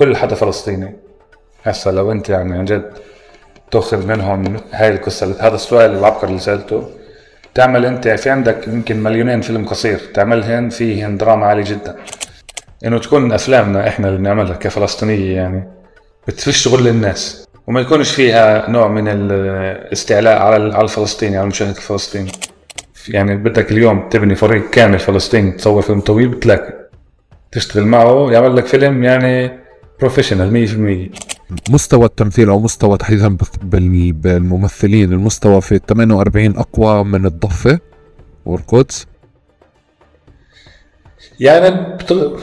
كل حدا فلسطيني. هسا لو انت يعني عن جد تاخذ منهم هاي القصة هذا السؤال العبقري اللي سألته. تعمل انت في عندك يمكن مليونين فيلم قصير تعملهن فيهن دراما عالي جدا. إنه تكون أفلامنا إحنا اللي بنعملها كفلسطينية يعني بتفش شغل للناس وما يكونش فيها نوع من الاستعلاء على على الفلسطيني على المشاهد الفلسطيني. يعني بدك اليوم تبني فريق كامل فلسطيني تصور فيلم طويل بتلاقي. تشتغل معه يعمل لك فيلم يعني بروفيشنال 100% مستوى التمثيل أو مستوى تحديدا بالممثلين المستوى في 48 أقوى من الضفة. والقدس يعني بتغ...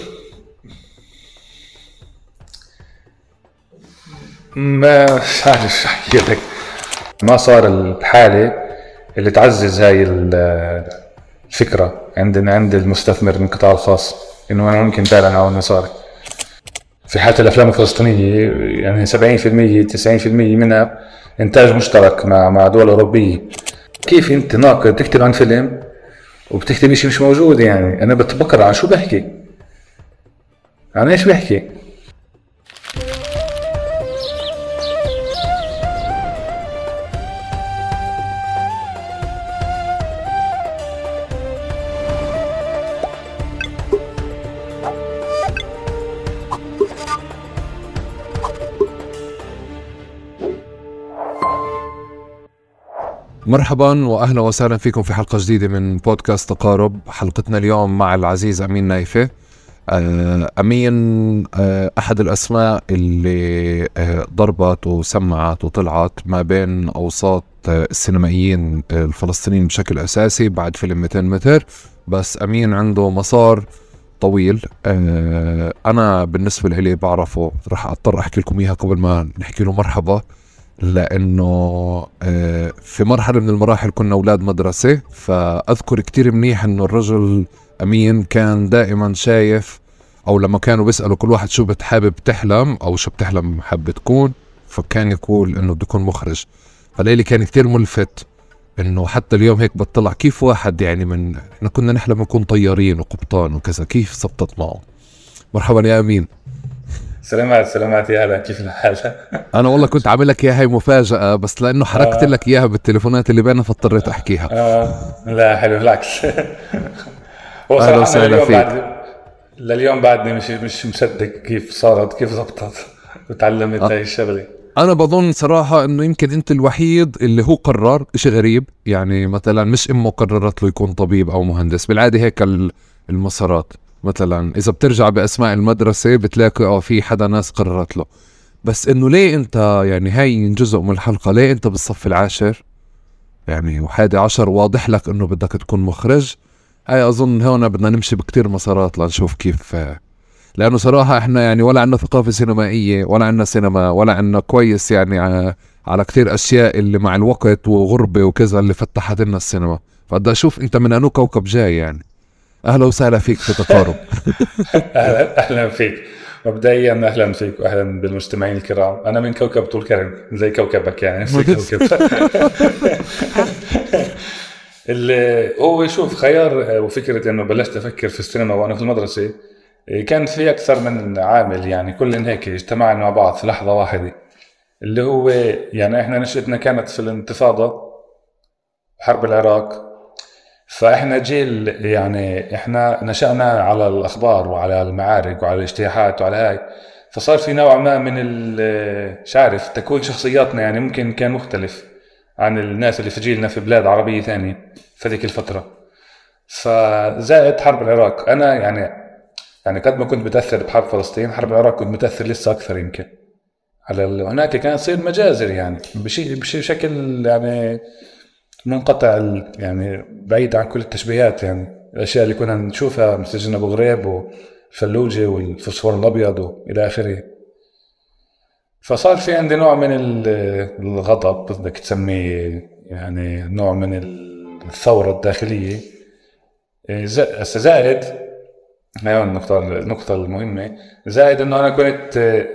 ما عارف أحكي لك. ما صار الحالة اللي تعزز هاي الفكرة عند عند المستثمر من القطاع الخاص إنه أنا ممكن فعلا اعمل مصاري في حالة الأفلام الفلسطينية يعني 70% 90% منها إنتاج مشترك مع مع دول أوروبية. كيف أنت ناقد؟ تكتب عن فيلم وبتكتب شيء مش موجود يعني. أنا بتبكر عن شو بحكي؟ عن إيش بحكي؟ مرحبا واهلا وسهلا فيكم في حلقة جديدة من بودكاست تقارب. حلقتنا اليوم مع العزيز أمين نايفة. آه، أمين آه، أحد الأسماء اللي آه، ضربت وسمعت وطلعت ما بين أوساط السينمائيين الفلسطينيين بشكل أساسي بعد فيلم 200 متر. بس أمين عنده مسار طويل. أنا بالنسبة لي بعرفه راح أضطر أحكي لكم اياها قبل ما نحكي له مرحبا. لأنه آه، في مرحلة من المراحل كنا أولاد مدرسة فأذكر كتير منيح إنه الرجل أمين كان دائما شايف أو لما كانوا بيسألوا كل واحد شو بتحابب تحلم أو شو بتحلم حابب تكون فكان يقول إنه بده يكون مخرج. فليلي كان كتير ملفت إنه حتى اليوم هيك بطلع كيف واحد يعني من إحنا كنا نحلم نكون طيارين وقبطان وكذا كيف زبطت معه؟ مرحبا يا أمين. سلامات سلامات يا هلا كيف الحال؟ أنا والله كنت عامل لك اياها مفاجأة بس لأنه حركت آه. لك إياها بالتليفونات اللي بيننا فاضطريت أحكيها آه لا حلو بالعكس هو صراحة لليوم بعد لليوم بعدني مش مش مصدق كيف صارت كيف زبطت وتعلمت آه. هاي الشغلة أنا بظن صراحة إنه يمكن أنت الوحيد اللي هو قرر شيء غريب يعني مثلا مش إمه قررت له يكون طبيب أو مهندس بالعادة هيك المسارات مثلا إذا بترجع بأسماء المدرسة بتلاقي آه في حدا ناس قررت له. بس إنه ليه أنت يعني هاي جزء من الحلقة ليه أنت بالصف العاشر؟ يعني وحادي عشر واضح لك إنه بدك تكون مخرج. هاي أظن هون بدنا نمشي بكتير مسارات لنشوف كيف لأنه صراحة إحنا يعني ولا عندنا ثقافة سينمائية ولا عندنا سينما ولا عندنا كويس يعني على كتير أشياء اللي مع الوقت وغربة وكذا اللي فتحت لنا السينما. فبدي أشوف أنت من أنو كوكب جاي يعني. أهلا وسهلا فيك في تقارب أهلا أهلا فيك. مبدئيا أهلا فيك واهلا بالمستمعين الكرام. أنا من كوكب طول كرم زي كوكبك يعني كوكب اللي هو شوف خيار وفكرة إنه بلشت أفكر في السينما وأنا في المدرسة كان في أكثر من عامل يعني كلن هيك اجتمعنا مع بعض في لحظة واحدة. اللي هو يعني إحنا نشأتنا كانت في الانتفاضة حرب العراق. فإحنا جيل يعني إحنا نشأنا على الأخبار وعلى المعارك وعلى الاجتياحات وعلى هاي. فصار في نوع ما من مش عارف تكوين شخصياتنا يعني ممكن كان مختلف عن الناس اللي في جيلنا في بلاد عربية ثانية في ذيك الفترة. فزائد حرب العراق. أنا يعني يعني قد ما كنت متأثر بحرب فلسطين حرب العراق كنت متأثر لسه أكثر يمكن. على هناك كان يصير مجازر يعني بشيء بشكل يعني منقطع يعني بعيد عن كل التشبيهات يعني الأشياء اللي كنا نشوفها مثل أبو غريب والفلوجه والفوسفور الأبيض وإلى آخره. فصار في عندي نوع من الغضب بدك تسميه يعني نوع من الثورة الداخلية. زائد هاي النقطة النقطة المهمة. زائد إنه أنا كنت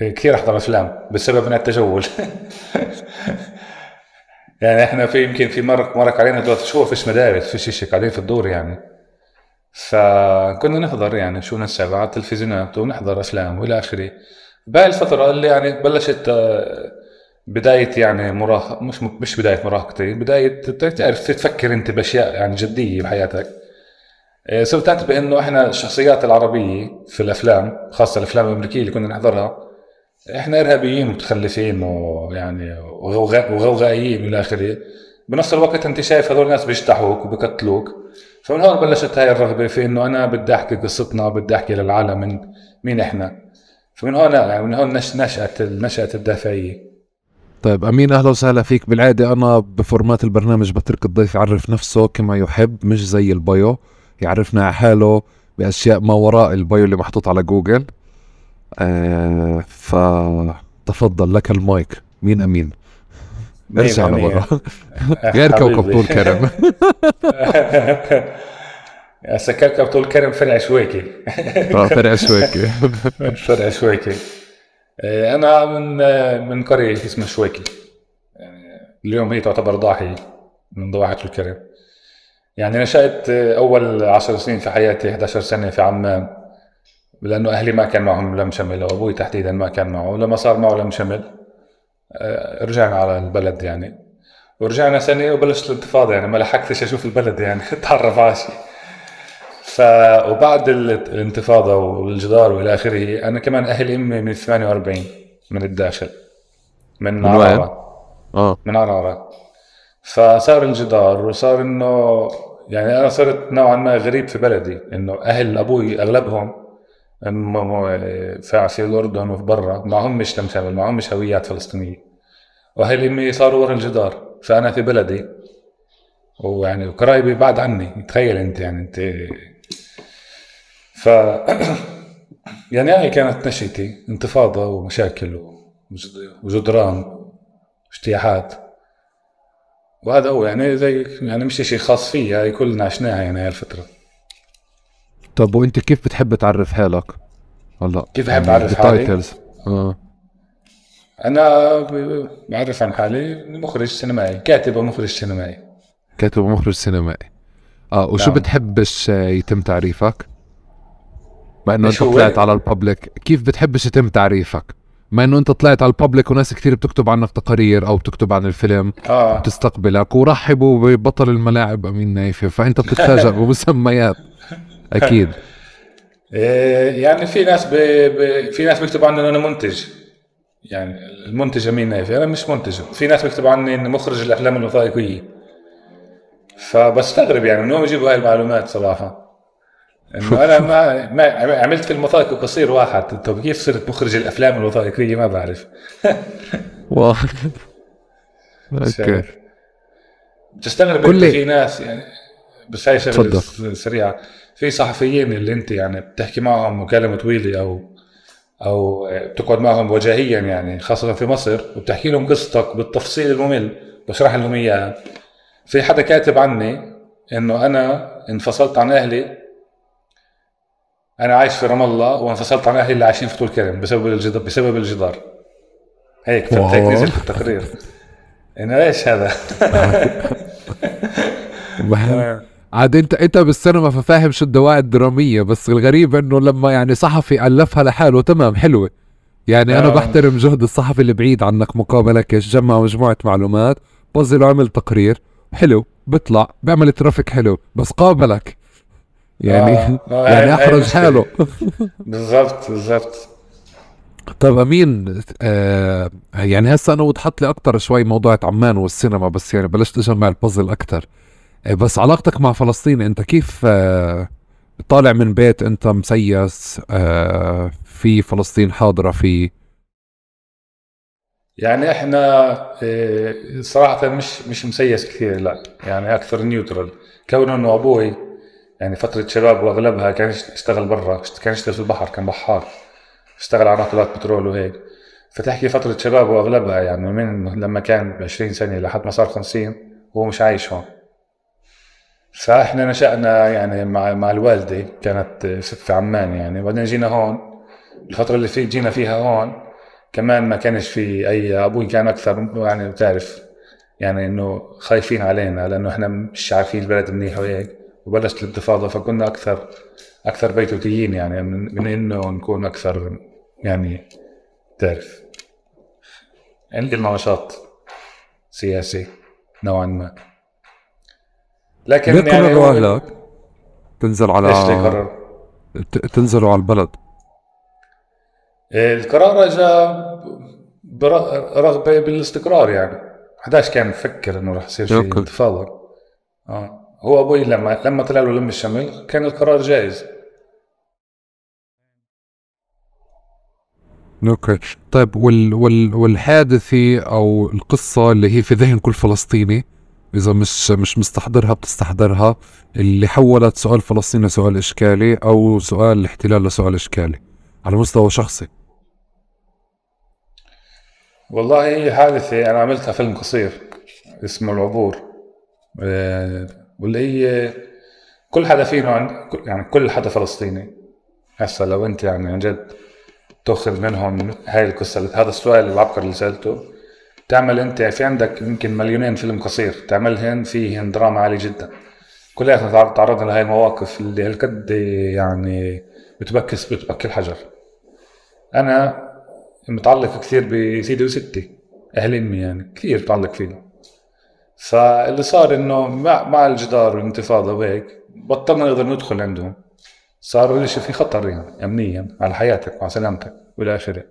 كثير أحضر أفلام بسبب من التجول. يعني إحنا في يمكن في مرق مرق علينا ثلاث شهور فيش مدارس فيش شيء قاعدين في الدور يعني. فكنا نحضر يعني شو نسأل على التلفزيونات ونحضر أفلام وإلى آخره. بهاي الفترة اللي يعني بلشت آه، بداية يعني مراهقة مش مش بداية مراهقتي بداية تعرف تفكر أنت بأشياء يعني جدية بحياتك. آه، صرت انتبه انه إحنا الشخصيات العربية في الأفلام خاصة الأفلام الأمريكية اللي كنا نحضرها إحنا إرهابيين متخلفين ويعني وغوغائيين إلى آخره. بنفس الوقت أنت شايف هذول الناس بيجتحوك وبقتلوك فمن هون بلشت هاي الرغبه في إنه أنا بدي أحكي قصتنا بدي أحكي للعالم من مين إحنا. فمن هون يعني من هون نشأت نشأت الدافعية. طيب أمين أهلا وسهلا فيك. بالعادة أنا ب format البرنامج بترك الضيف يعرف نفسه كما يحب مش زي ال bio. يعرفنا على حاله بأشياء ما وراء ال bio اللي محطوط على جوجل. آه فتفضل لك المايك. مين أمين؟ ارجع لورا. غير كوكب طول كرم. هسه كوكب طول كرم فرع شويكي. آه فرع شويكي. فرع شويكي. آه، أنا من من قرية اسمها شويكي. يعني اليوم هي تعتبر ضاحية من ضواحي الكرم يعني نشأت أول عشر سنين في حياتي 11 سنة في عمان. لأنه أهلي ما كان معهم لم شمل وأبوي تحديدا ما كان معه. ولما صار معه لم شمل رجعنا على البلد يعني. ورجعنا سنة وبلشت الانتفاضة يعني ما لحقتش أشوف البلد يعني تعرف على شيء. ف وبعد الانتفاضة والجدار وإلى آخره أنا كمان أهل أمي من 48 من الداخل من عرارة. آه. من عرارة. فصار الجدار وصار إنه يعني أنا صرت نوعا ما غريب في بلدي إنه أهل أبوي أغلبهم في الاردن وفي برا معهم مش تمثال معهم مش هويات فلسطينية. واهل امي صاروا ورا الجدار فأنا في بلدي. ويعني وقرايبي بعد عني تخيل أنت يعني أنت ف يعني هاي كانت نشأتي انتفاضة ومشاكل وجدران واجتياحات وهذا هو يعني زي يعني مش شيء خاص فيي هاي كلنا عشناها يعني هاي الفترة. طب وانت كيف بتحب تعرف حالك؟ هلا كيف بحب يعني أعرف حالي؟ آه أنا بعرف عن حالي مخرج سينمائي كاتب ومخرج سينمائي كاتب ومخرج سينمائي آه وشو نعم. بتحبش يتم تعريفك؟ مع إنه أنت طلعت على الببليك كيف بتحبش يتم تعريفك ما إنه أنت طلعت على الببليك وناس كثير بتكتب عنك تقارير أو بتكتب عن الفيلم آه. بتستقبلك ورحبوا ببطل الملاعب أمين نايفة فأنت بتتفاجئ بمسميات أكيد. إيه، يعني في ناس ب... ب... في ناس بيكتبوا عني انه أنا منتج. يعني المنتج أمين نايفي أنا مش منتج. في ناس بيكتبوا عني اني مخرج الأفلام الوثائقية. فبستغرب يعني من وين بيجيبوا هاي المعلومات صراحة. إنه أنا ما ما عملت فيلم وثائقي قصير واحد. طب كيف صرت مخرج الأفلام الوثائقية؟ ما بعرف. واحد أوكي. بتستغرب انت في ناس يعني بس هاي شغله سريعه في صحفيين اللي انت يعني بتحكي معهم مكالمة طويلة أو أو بتقعد معهم وجاهيا يعني خاصة في مصر وبتحكي لهم قصتك بالتفصيل الممل. بشرح لهم إياها. في حدا كاتب عني إنه أنا انفصلت عن أهلي. أنا عايش في رام الله وانفصلت عن أهلي اللي عايشين في طول كرم بسبب الجدار بسبب الجدار. هيك هيك نزل في التقرير. إنه إيش هذا؟ عاد انت انت بالسينما ففاهم شو الدواعي الدرامية بس الغريب انه لما يعني صحفي ألفها لحاله تمام حلوة يعني أنا آه. بحترم جهد الصحفي اللي بعيد عنك مقابلة كيش جمع مجموعة معلومات بظل وعمل تقرير حلو بيطلع بيعمل ترافيك حلو بس قابلك يعني آه. آه. يعني احرج حاله بالضبط بالضبط طيب أمين آه يعني هسه أنا وضحت لي أكثر شوي موضوع عمان والسينما بس يعني بلشت أجمع البازل أكثر آه بس علاقتك مع فلسطين أنت كيف آه طالع من بيت أنت مسيس آه في فلسطين حاضرة فيه؟ يعني إحنا آه، صراحة مش مش مسيس كثير لا. يعني أكثر نيوترال. كونه انه أبوي يعني فترة شباب وأغلبها كان يشتغل برا كان يشتغل في البحر كان بحار. اشتغل على ناقلات بترول وهيك. فتحكي فترة شباب وأغلبها يعني من لما كان ب 20 سنة لحد ما صار 50 هو مش عايش هون. فاحنا نشأنا يعني مع مع الوالدة كانت في عمان يعني. وبعدين جينا هون الفترة اللي في جينا فيها هون كمان ما كانش في اي أبوي كان أكثر يعني بتعرف يعني إنه خايفين علينا لأنه إحنا مش عارفين البلد منيح وهيك. وبلشت الانتفاضة فكنا أكثر أكثر بيتوتيين يعني من, من إنه نكون أكثر يعني تعرف عندي نشاط سياسي نوعا ما. لكن ليه يعني اهلك تنزل على إيش قرر؟ تنزلوا على البلد. القرار اجى برغبه بالاستقرار يعني. حداش كان مفكر إنه رح يصير شيء انتفاضه آه. هو أبوي لما لما طلع له لم الشمل كان القرار جاهز أوكي. طيب وال وال والحادثة أو القصة اللي هي في ذهن كل فلسطيني إذا مش مش مستحضرها بتستحضرها. اللي حولت سؤال فلسطين لسؤال إشكالي أو سؤال الاحتلال لسؤال إشكالي على مستوى شخصي. والله هي حادثة أنا عملتها فيلم قصير اسمه العبور. آه، واللي هي كل حدا فينا يعني كل حدا فلسطيني. هسا لو أنت يعني عن جد تأخذ منهم هاي القصة هذا السؤال العبقري اللي سألته. تعمل أنت في عندك يمكن مليونين فيلم قصير تعملهن فيهن دراما عالية جدا. كلياتنا تعرضنا لهي المواقف اللي هالقد يعني بتبكس بتبكي الحجر. أنا متعلق كثير بسيدي وستي أهل أمي يعني كثير متعلق فيهم فاللي صار إنه مع, مع الجدار والانتفاضة وهيك بطلنا نقدر ندخل عندهم. صار الاشي في خطر يعني امنيا على حياتك وعلى سلامتك والى آخره.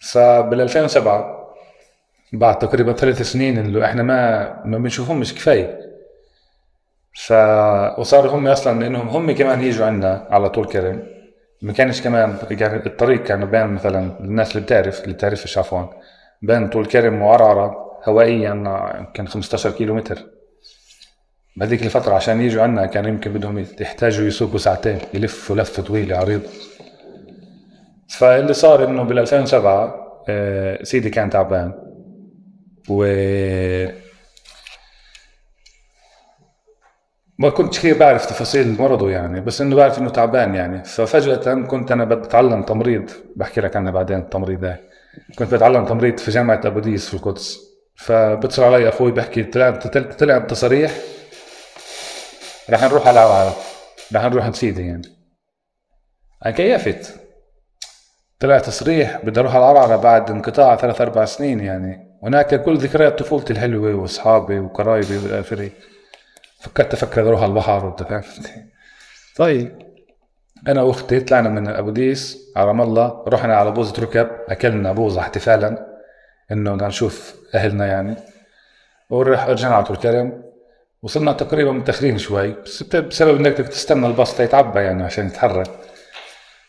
فبال 2007 بعد تقريبا ثلاث سنين اللي إحنا ما ما بنشوفهم مش كفاية. ف وصار هم أصلا إنهم هم كمان يجوا عندنا على طول كرم ما كانش كمان يعني الطريق كان بين مثلا الناس اللي بتعرف اللي بتعرفش عفوا بين طول كرم وعرعرة هوائيا يمكن 15 كيلو متر بهذيك الفترة عشان يجوا عنا كان يمكن بدهم يحتاجوا يسوقوا ساعتين يلفوا لفة طويلة عريضة. فاللي صار إنه بال 2007 آه، سيدي كان تعبان. و ما كنتش كثير بعرف تفاصيل مرضه يعني بس إنه بعرف إنه تعبان يعني. ففجأة كنت أنا بتعلم تمريض. بحكي لك عنها بعدين التمريض ده. كنت بتعلم تمريض في جامعة أبو ديس في القدس. فبتصل علي أخوي بحكي طلع طلع التصاريح رح نروح على العوالة رح نروح نسيدي يعني. أنا كيفت طلع تصريح بدي أروح على العرعرة بعد انقطاع ثلاث أربع سنين يعني. هناك كل ذكريات طفولتي الحلوة وأصحابي وقرايبي والى اخره فكرت أفكر أروح على البحر وانت فاهم؟ طيب أنا وأختي طلعنا من أبو ديس على رام الله رحنا على بوزة ركب أكلنا بوزة احتفالا إنه بدنا نشوف أهلنا يعني. ورح رجعنا على طول كرم وصلنا تقريبا متاخرين شوي بس بسبب إنك بدك تستنى الباص يتعبى يعني عشان يتحرك.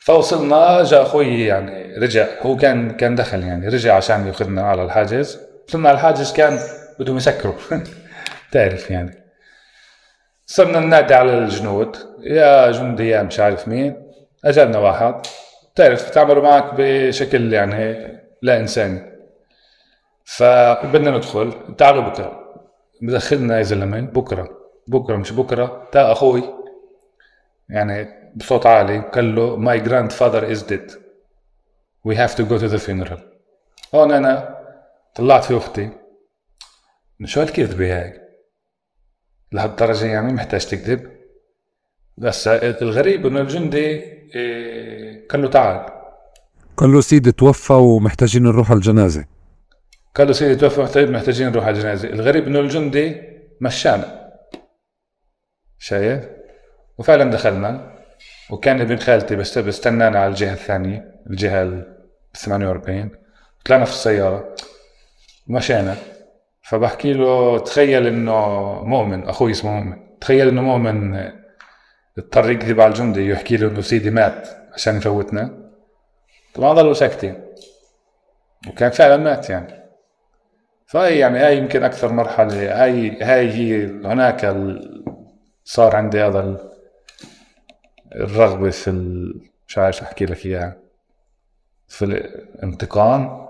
فوصلنا جاء أخوي يعني رجع هو كان كان دخل يعني رجع عشان يأخذنا على الحاجز. وصلنا على الحاجز كان بدهم يسكروا. تعرف يعني. صرنا ننادي على الجنود. يا جندي يا مش عارف مين. اجلنا واحد. تعرف تعملوا معك بشكل يعني لا إنساني. فبدنا ندخل. تعالوا بكرة. بدخلنا يا زلمه بكرة. بكرة مش بكرة. تا أخوي. يعني بصوت عالي قال له my grandfather is dead we have to go to the funeral هون أنا طلعت في أختي. شو هالكذبه هاي لهالدرجة يعني محتاج تكذب؟ بس الغريب إنه الجندي إيه قال له تعال. قال له سيدي توفى ومحتاجين نروح على الجنازة. قال له سيدي توفى محتاجين نروح على الجنازة. الغريب إنه الجندي مشانا. شايف؟ وفعلا دخلنا. وكان ابن خالتي بس بستنانا على الجهة الثانية الجهة ال 48 طلعنا في السيارة ومشينا فبحكي له تخيل إنه مؤمن أخوي اسمه مؤمن. تخيل إنه مؤمن اضطر يكذب على الجندي ويحكي له إنه سيدي مات عشان يفوتنا. طبعا ضلوا ساكتين. وكان فعلا مات يعني. فهي يعني هاي يمكن أكثر مرحلة هاي هاي هي هناك صار عندي هذا الرغبة في مش عارف أحكي لك إياها. في الانتقام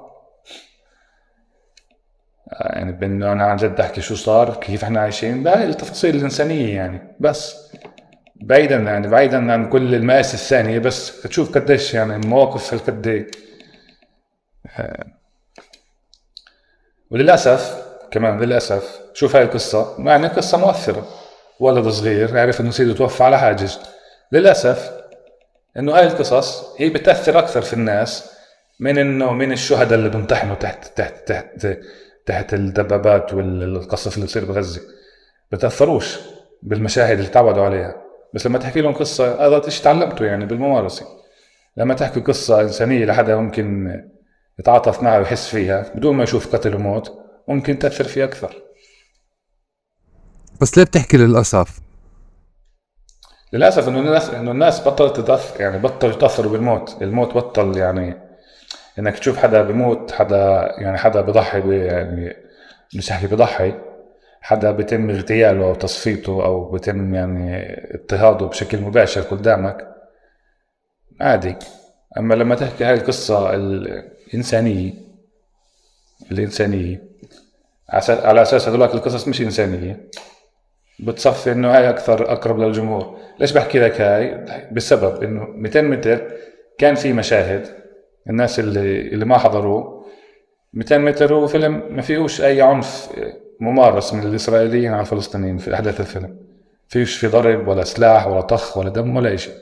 يعني بانه أنا عن جد أحكي شو صار كيف إحنا عايشين. بهاي التفاصيل الإنسانية يعني بس. بعيدا يعني بعيدا عن كل المآسي الثانية بس تشوف قديش يعني المواقف هالقد. وللأسف كمان للأسف شوف هاي القصة. يعني قصة مؤثرة. ولد صغير عرف إنه سيده توفى على حاجز. للأسف إنه هاي القصص هي بتأثر أكثر في الناس من إنه من الشهداء اللي بيمتحنوا تحت تحت تحت تحت الدبابات والقصف اللي بصير بغزة. بتأثروش بالمشاهد اللي تعودوا عليها. بس لما تحكي لهم قصة هذا شيء تعلمته يعني بالممارسة. لما تحكي قصة إنسانية لحدا ممكن يتعاطف معها ويحس فيها بدون ما يشوف قتل وموت ممكن تأثر فيه أكثر. بس ليه بتحكي للأسف؟ للأسف إنه الناس إنه الناس بطلت تتاثر يعني بطلوا يتأثروا بالموت، الموت بطل يعني إنك تشوف حدا بموت حدا يعني حدا بضحي يعني مش احكي بضحي حدا بيتم اغتياله أو تصفيته أو بيتم يعني اضطهاده بشكل مباشر قدامك عادي. أما لما تحكي هاي القصة الانسانيه الإنسانية على أساس هذولك القصص مش إنسانية. بتصفي إنه هاي أكثر أقرب للجمهور. ليش بحكي لك هاي؟ بسبب إنه 200 متر كان في مشاهد الناس اللي اللي ما حضروه. 200 متر هو فيلم ما فيهوش أي عنف ممارس من الإسرائيليين على الفلسطينيين في أحداث الفيلم. فيش في ضرب ولا سلاح ولا طخ ولا دم ولا شيء.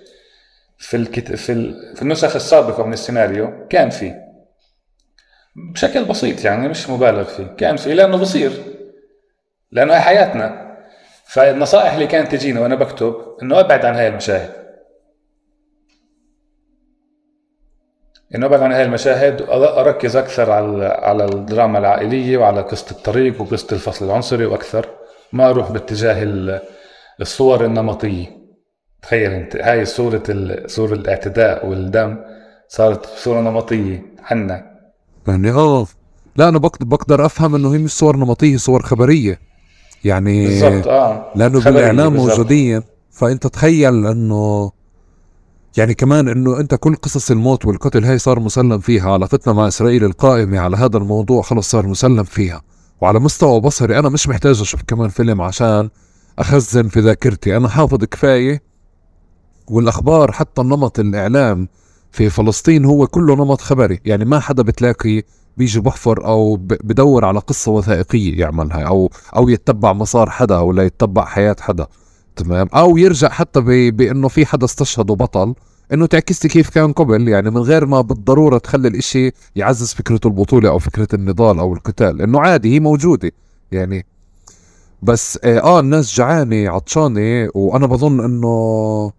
في الكت... في, ال... في النسخ السابقة من السيناريو كان في. بشكل بسيط يعني مش مبالغ فيه. كان في لأنه بصير. لأنه هي حياتنا. فالنصائح اللي كانت تجينا وأنا بكتب إنه أبعد عن هاي المشاهد. إنه أبعد عن هاي المشاهد واركز أكثر على على الدراما العائلية وعلى قصة الطريق وقصة الفصل العنصري وأكثر. ما أروح باتجاه الصور النمطية. تخيل أنت هاي صورة صورة الاعتداء والدم صارت صورة نمطية. حنا. يعني آه لا أنا بقدر أفهم إنه هي مش صور نمطية صور خبرية. يعني بالضبط آه. لأنه بالإعلام موجودين فأنت تخيل أنه يعني كمان أنه أنت كل قصص الموت والقتل هاي صار مسلم فيها علاقتنا مع إسرائيل القائمة على هذا الموضوع خلص صار مسلم فيها. وعلى مستوى بصري أنا مش محتاج أشوف كمان فيلم عشان أخزن في ذاكرتي. أنا حافظ كفاية والأخبار حتى النمط الإعلام في فلسطين هو كله نمط خبري. يعني ما حدا بتلاقي بيجي بحفر أو بدور على قصة وثائقية يعملها أو أو يتبع مسار حدا ولا يتبع حياة حدا تمام؟ أو يرجع حتى بإنه في حدا استشهد وبطل إنه تعكس لي كيف كان قبل يعني من غير ما بالضرورة تخلي الإشي يعزز فكره البطولة أو فكرة النضال أو القتال إنه عادي هي موجودة يعني. بس آه, آه الناس جعانة عطشانة وأنا بظن إنه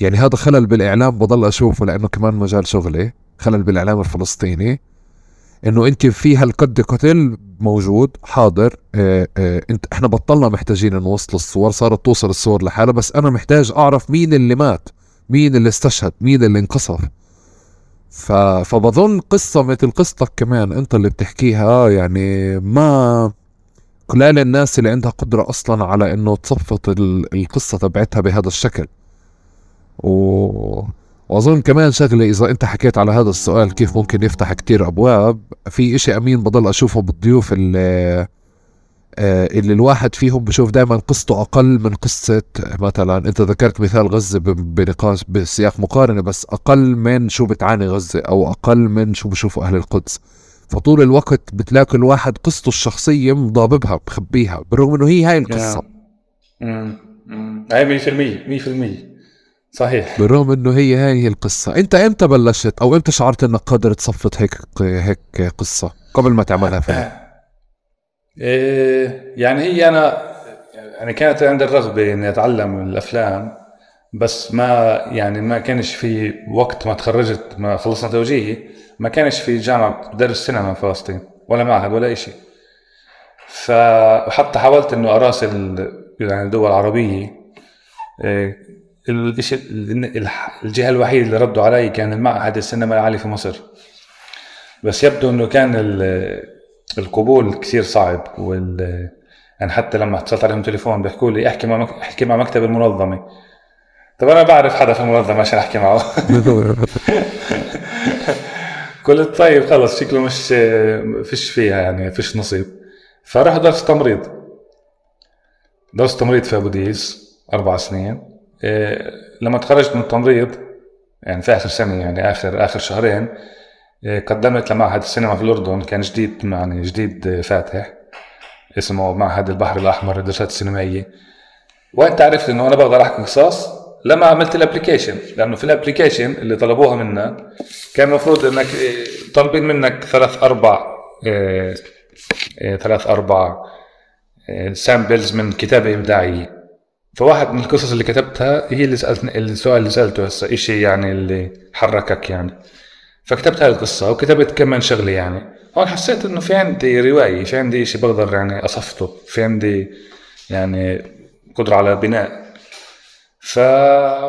يعني هذا خلل بالإعلام بضل أشوفه لأنه كمان مجال شغلي خلل بالإعلام الفلسطيني. إنه أنت في هالقد قتل موجود حاضر آه آه انت إحنا بطلنا محتاجين نوصل الصور صارت توصل الصور لحالها بس أنا محتاج أعرف مين اللي مات مين اللي استشهد مين اللي انقصف ف... فبظن قصة مثل قصتك كمان أنت اللي بتحكيها يعني ما قلال الناس اللي عندها قدرة أصلا على إنه تصفط القصة تبعتها بهذا الشكل. و... وأظن كمان شغلة إذا أنت حكيت على هذا السؤال كيف ممكن يفتح كتير أبواب في إشي أمين بضل أشوفه بالضيوف اللي آه، اللي الواحد فيهم بشوف دائما قصته أقل من قصة مثلا أنت ذكرت مثال غزة بنقاش بسياق مقارنة بس أقل من شو بتعاني غزة أو أقل من شو بشوفوا أهل القدس. فطول الوقت بتلاقي الواحد قصته الشخصية مضاببها مخبيها بالرغم إنه هي هاي القصة. هاي 100% 100% صحيح. بالرغم إنه هي هاي هي القصة. أنت إمتى بلشت؟ أو إمتى شعرت إنك قادر تصفط هيك هيك قصة قبل ما تعملها فيلم؟ إيه يعني هي أنا يعني كانت عندي الرغبة إني أتعلم الأفلام بس ما يعني ما كانش في وقت ما تخرجت ما خلصنا توجيهي ما كانش في جامعة بدرس سينما في فلسطين ولا معهد ولا شيء فحتى حاولت إنه أراسل يعني دول عربية إيه الجهة الوحيدة اللي ردوا علي كان المعهد السينما العالي في مصر. بس يبدو إنه كان القبول كثير صعب وال يعني حتى لما اتصلت عليهم تليفون بيحكوا لي احكي مع احكي مع مكتب المنظمة. طب أنا بعرف حدا في المنظمة عشان أحكي معه. قلت طيب خلص شكله مش فيش فيها يعني فيش نصيب. فرحت درس تمريض. درس تمريض في أبو ديس أربع سنين. لما تخرجت من التمريض يعني في آخر سنة يعني آخر آخر شهرين إيه، قدمت لمعهد السينما في الأردن كان جديد يعني جديد فاتح اسمه معهد البحر الأحمر للدراسات السينمائية. وانت عرفت إنه أنا بقدر أحكي قصص؟ لما عملت ال application لأنه في ال application اللي طلبوها منا كان المفروض إنك طالبين منك ثلاث أربع ثلاث أربع samples من كتابه ابداعيه فواحد من القصص اللي كتبتها هي اللي سالتني السؤال اللي سألته هسه شيء يعني اللي حركك يعني. فكتبت هاي القصة وكتبت كمان شغله يعني. هون حسيت إنه في عندي رواية في عندي شيء بقدر يعني أصفته في عندي يعني قدرة على بناء. ف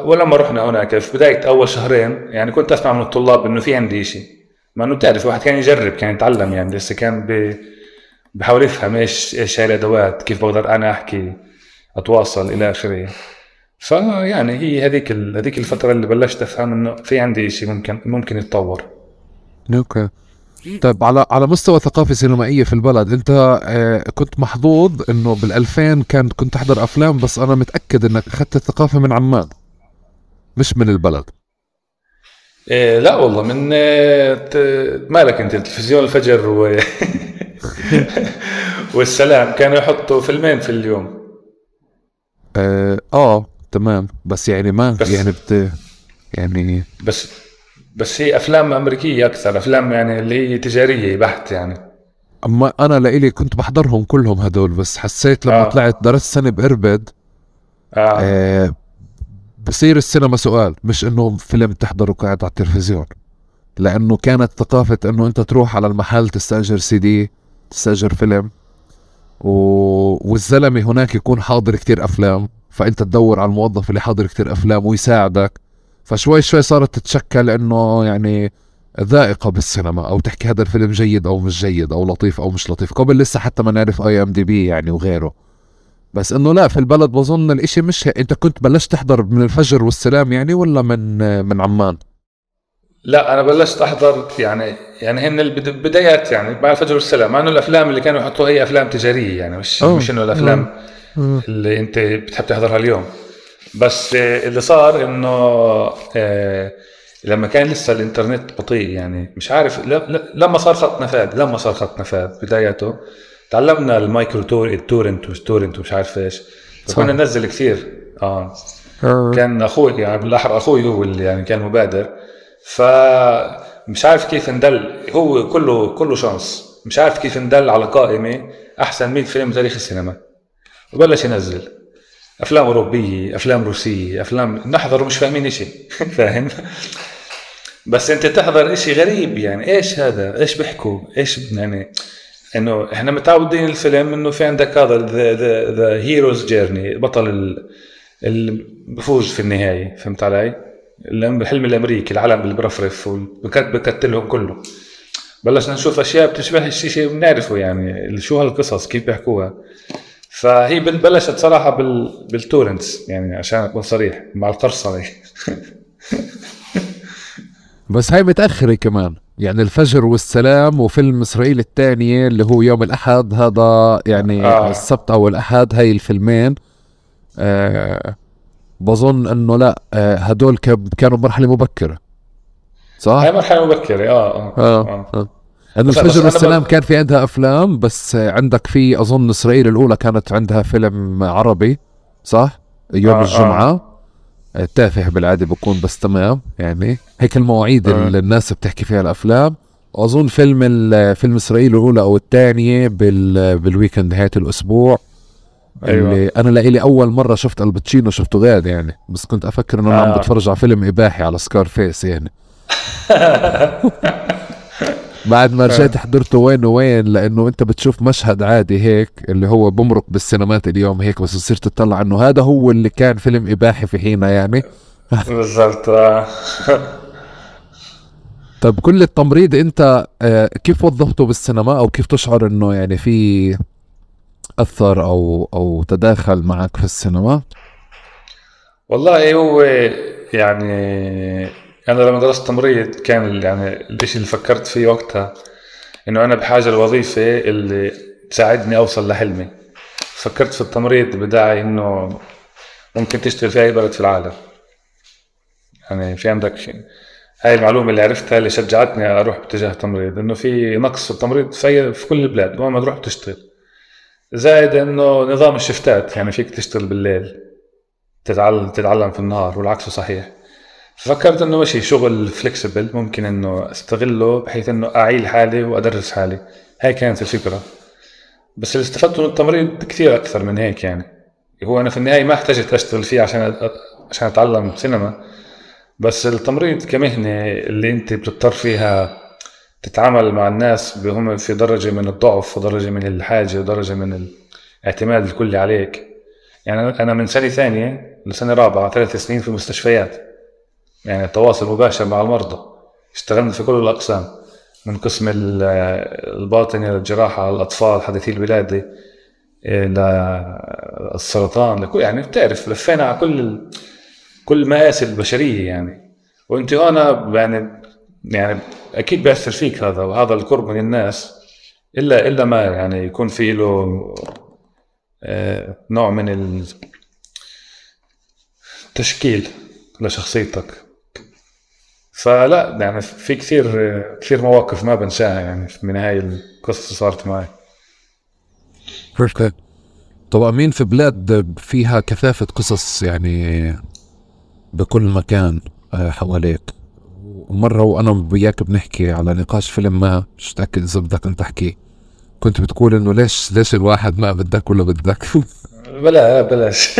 ولما رحنا هناك. في بداية أول شهرين يعني كنت أسمع من الطلاب إنه في عندي شيء ما إنه بتعرف واحد كان يجرب كان يتعلم يعني لسه كان ب... بحاول يفهم إيش إيش هاي الأدوات كيف بقدر أنا أحكي. أتواصل إلى آخره. فيعني هي هذيك هذيك الفترة اللي بلشت أفهم إنه في عندي شيء ممكن ممكن يتطور. أوكي. طيب على على مستوى ثقافه سينمائيه في البلد أنت آه كنت محظوظ إنه بال2000 كان كنت تحضر أفلام بس أنا متأكد إنك أخذت الثقافة من عمان مش من البلد. إيه لا والله من آه، مالك أنت تلفزيون الفجر و... والسلام. كانوا يحطوا فيلمين في اليوم. آه, آه تمام بس يعني ما بس يعني بت يعني بس بس هي أفلام أمريكية أكثر أفلام يعني اللي هي تجارية بحت يعني أما أنا لإلي كنت بحضرهم كلهم هدول بس حسيت لما آه. طلعت درست سنة بأربد آه. آه بصير السينما سؤال مش إنه فيلم تحضره قاعد على التلفزيون لأنه كانت ثقافة إنه أنت تروح على المحل تستأجر سي دي تستأجر فيلم و... والزلمة هناك يكون حاضر كتير أفلام فأنت تدور على الموظف اللي حاضر كتير أفلام ويساعدك. فشوي شوي صارت تتشكل إنه يعني ذائقة بالسينما أو تحكي هذا الفيلم جيد أو مش جيد أو لطيف أو مش لطيف قبل لسه حتى ما نعرف IMDb يعني وغيره. بس إنه لا في البلد بظن الإشي مش أنت كنت بلشت تحضر من الفجر والسلام يعني ولا من من عمان؟ لا أنا بلشت أحضر يعني يعني هن البدايات يعني مع الفجر والسلام مع إنه الأفلام اللي كانوا يحطوها هي أفلام تجارية يعني مش أوه. مش إنه الأفلام أوه. اللي أنت بتحب تحضرها اليوم. بس اللي صار إنه آه، لما كان لسه الإنترنت بطيء يعني مش عارف لما صار خط نفاذ لما صار خط نفاذ بدايته تعلمنا ال micro tor ال torrent وال torrent ومش عارف إيش. فكنا ننزل كثير. آه. كان أخوي يعني بالأحرى أخوي هو اللي يعني كان مبادر. فمش عارف كيف ندل هو كله كله شانس. مش عارف كيف ندل على قائمة أحسن 100 فيلم تاريخ السينما. وبلش ينزل. أفلام أوروبية أفلام روسية أفلام نحضر ومش فاهمين شيء فاهم؟ بس أنت تحضر شيء غريب يعني. إيش هذا؟ إيش بيحكوا؟ إيش يعني إنه إحنا متعودين الفيلم إنه في عندك هذا the hero's journey بطل اللي بفوز في النهاية. فهمت علي؟ الحلم الأمريكي العالم اللي برفرف بكتلهم كله. بلشنا نشوف أشياء بتشبه الشيء بنعرفه يعني شو هالقصص كيف بيحكوها. فهي بلشت صراحة بال... بال torrents يعني عشان أكون صريح مع القرصنه بس هاي متأخرة كمان. يعني الفجر والسلام وفيلم إسرائيل الثانية اللي هو يوم الأحد هذا يعني آه. السبت أو الأحد هاي الفيلمين. آه بظن انه لا آه هدول كانوا مرحله مبكرة صح؟ هاي مرحلة مبكرة آه آه, آه. آه. آه. أنه الفجر والسلام كان في عندها أفلام بس عندك في أظن إسرائيل الأولى كانت عندها فيلم عربي صح؟ يوم آه الجمعة آه. تافه بالعادة بكون بس تمام يعني هيك المواعيد آه. اللي الناس بتحكي فيها الأفلام واظن فيلم فيلم إسرائيل الأولى أو الثانية بال بالويكند نهاية الأسبوع أيوة. اللي أنا لإلي أول مرة شفت الباتشينو شفته غاد يعني بس كنت أفكر إنه آه. عم بتفرج على فيلم إباحي على Scarface يعني بعد ما رجعت حضرته وين وين لأنه أنت بتشوف مشهد عادي هيك اللي هو بمرق بالسينمات اليوم هيك بس تصير تطلع إنه هذا هو اللي كان فيلم إباحي في حينه يعني بالضبط آه. طيب كل التمريض أنت آه، كيف وظفته بالسينما أو كيف تشعر إنه يعني في اثر أو أو تداخل معك في السينما؟ والله هو يعني أنا لما درست تمريض كان يعني الشيء اللي فكرت فيه وقتها إنه أنا بحاجة لوظيفه اللي تساعدني أوصل لحلمي. فكرت في التمريض بداعي إنه ممكن تشتغل في أي بلد في العالم. يعني في عندك شيء هاي المعلومة اللي عرفتها اللي شجعتني أروح باتجاه التمريض إنه في نقص في التمريض في, في كل البلاد وين ما تروح بتشتغل زائد إنه نظام الشفتات يعني فيك تشتغل بالليل تتعلم تتعلم في النهار والعكس صحيح. فكرت إنه ماشي شغل فليكسبل ممكن إنه أستغله بحيث إنه أعيل حالي وأدرس حالي. هاي كانت الفكرة. بس اللي استفدته من التمريض كثير أكثر من هيك يعني. هو أنا في النهاية ما احتجت أشتغل فيه عشان عشان أتعلم سينما. بس التمريض كمهنة اللي أنت بتضطر فيها تتعامل مع الناس هم في درجة من الضعف ودرجة من الحاجة ودرجة من الاعتماد الكلي عليك. يعني أنا من سنة ثانية لسنة رابعة ثلاث سنين في المستشفيات يعني تواصل مباشر مع المرضى. اشتغلنا في كل الأقسام. من قسم الباطني للجراحه الأطفال حديثي الولادة للسرطان لكل يعني بتعرف لفينا على كل كل مآسي البشرية يعني. وأنت هنا يعني يعني أكيد بيأثر فيك هذا وهذا القرب من الناس. إلا إلا ما يعني يكون في له آه، نوع من التشكيل لشخصيتك. فلا يعني في كثير كثير مواقف ما بنساها يعني من هاي القصص اللي صارت معي. بيرفكت طب أمين في بلاد فيها كثافة قصص يعني بكل مكان آه، حواليك ومره وأنا وياك بنحكي على نقاش فيلم ما مش متأكد إذا بدك أنت تحكي. كنت بتقول إنه ليش ليش الواحد ما بدك ولا بدك؟ بلا بلاش.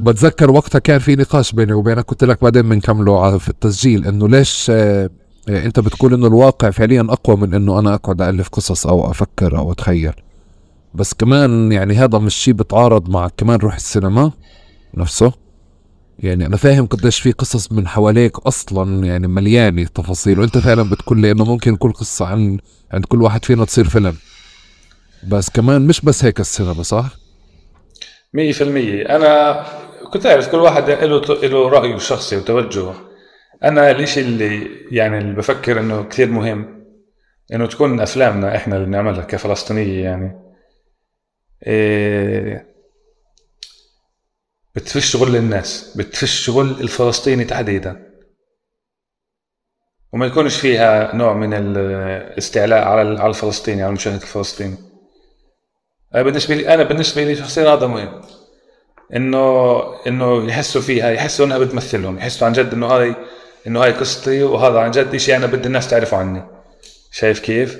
بتذكر وقتها كان في نقاش بيني وبينك قلت لك بعدين بنكمله في التسجيل إنه ليش آه، أنت بتقول إنه الواقع فعليا أقوى من إنه أنا أقعد الف قصص أو أفكر أو أتخيل. بس كمان يعني هذا مش شيء بتعارض مع كمان روح السينما نفسه. يعني أنا فاهم قديش في قصص من حواليك أصلا يعني مليانة تفاصيل وأنت فعلا بتقول لي إنه ممكن كل قصة عن عند كل واحد فينا تصير فيلم. بس كمان مش بس هيك السينما صح؟ 100% أنا كنت أعرف كل واحد له له رأيه الشخصي وتوجهه. أنا الإشي اللي يعني اللي بفكر إنه كثير مهم إنه تكون أفلامنا إحنا اللي بنعملها كفلسطينية يعني. إيه بتفش شغل الناس بتفش شغل الفلسطيني تحديدا. وما يكونش فيها نوع من الاستعلاء على الفلسطيني على المشاهد الفلسطيني. أنا بالنسبة لي أنا بالنسبة لي شخصيا هذا مهم. إنه إنه يحسوا فيها يحسوا إنها بتمثلهم. يحسوا عن جد إنه هاي إنه هاي قصتي وهذا عن جد شيء أنا بدي الناس تعرفه عني. شايف كيف؟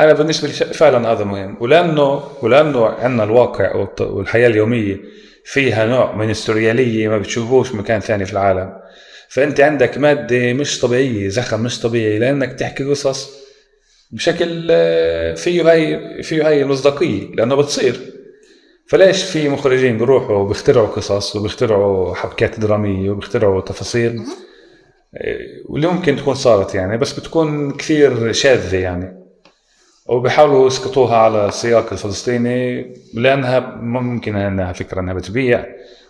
أنا بالنسبة لي فعلا هذا مهم. ولأنه ولأنه عندنا الواقع والحياة اليومية فيها نوع من السوريالية ما بتشوفوش مكان ثاني في العالم. فأنت عندك مادة مش طبيعية زخم مش طبيعي لأنك تحكي قصص بشكل آه، فيه هاي فيه هاي المصداقية لأنه بتصير. فليش في مخرجين بيروحوا وبيخترعوا قصص وبيخترعوا حبكات درامية وبيخترعوا تفاصيل؟ آه، واللي ممكن تكون صارت يعني بس بتكون كثير شاذة يعني. وبيحاولوا يسقطوها على السياق الفلسطيني لأنها ممكن إنها فكرة إنها بتبيع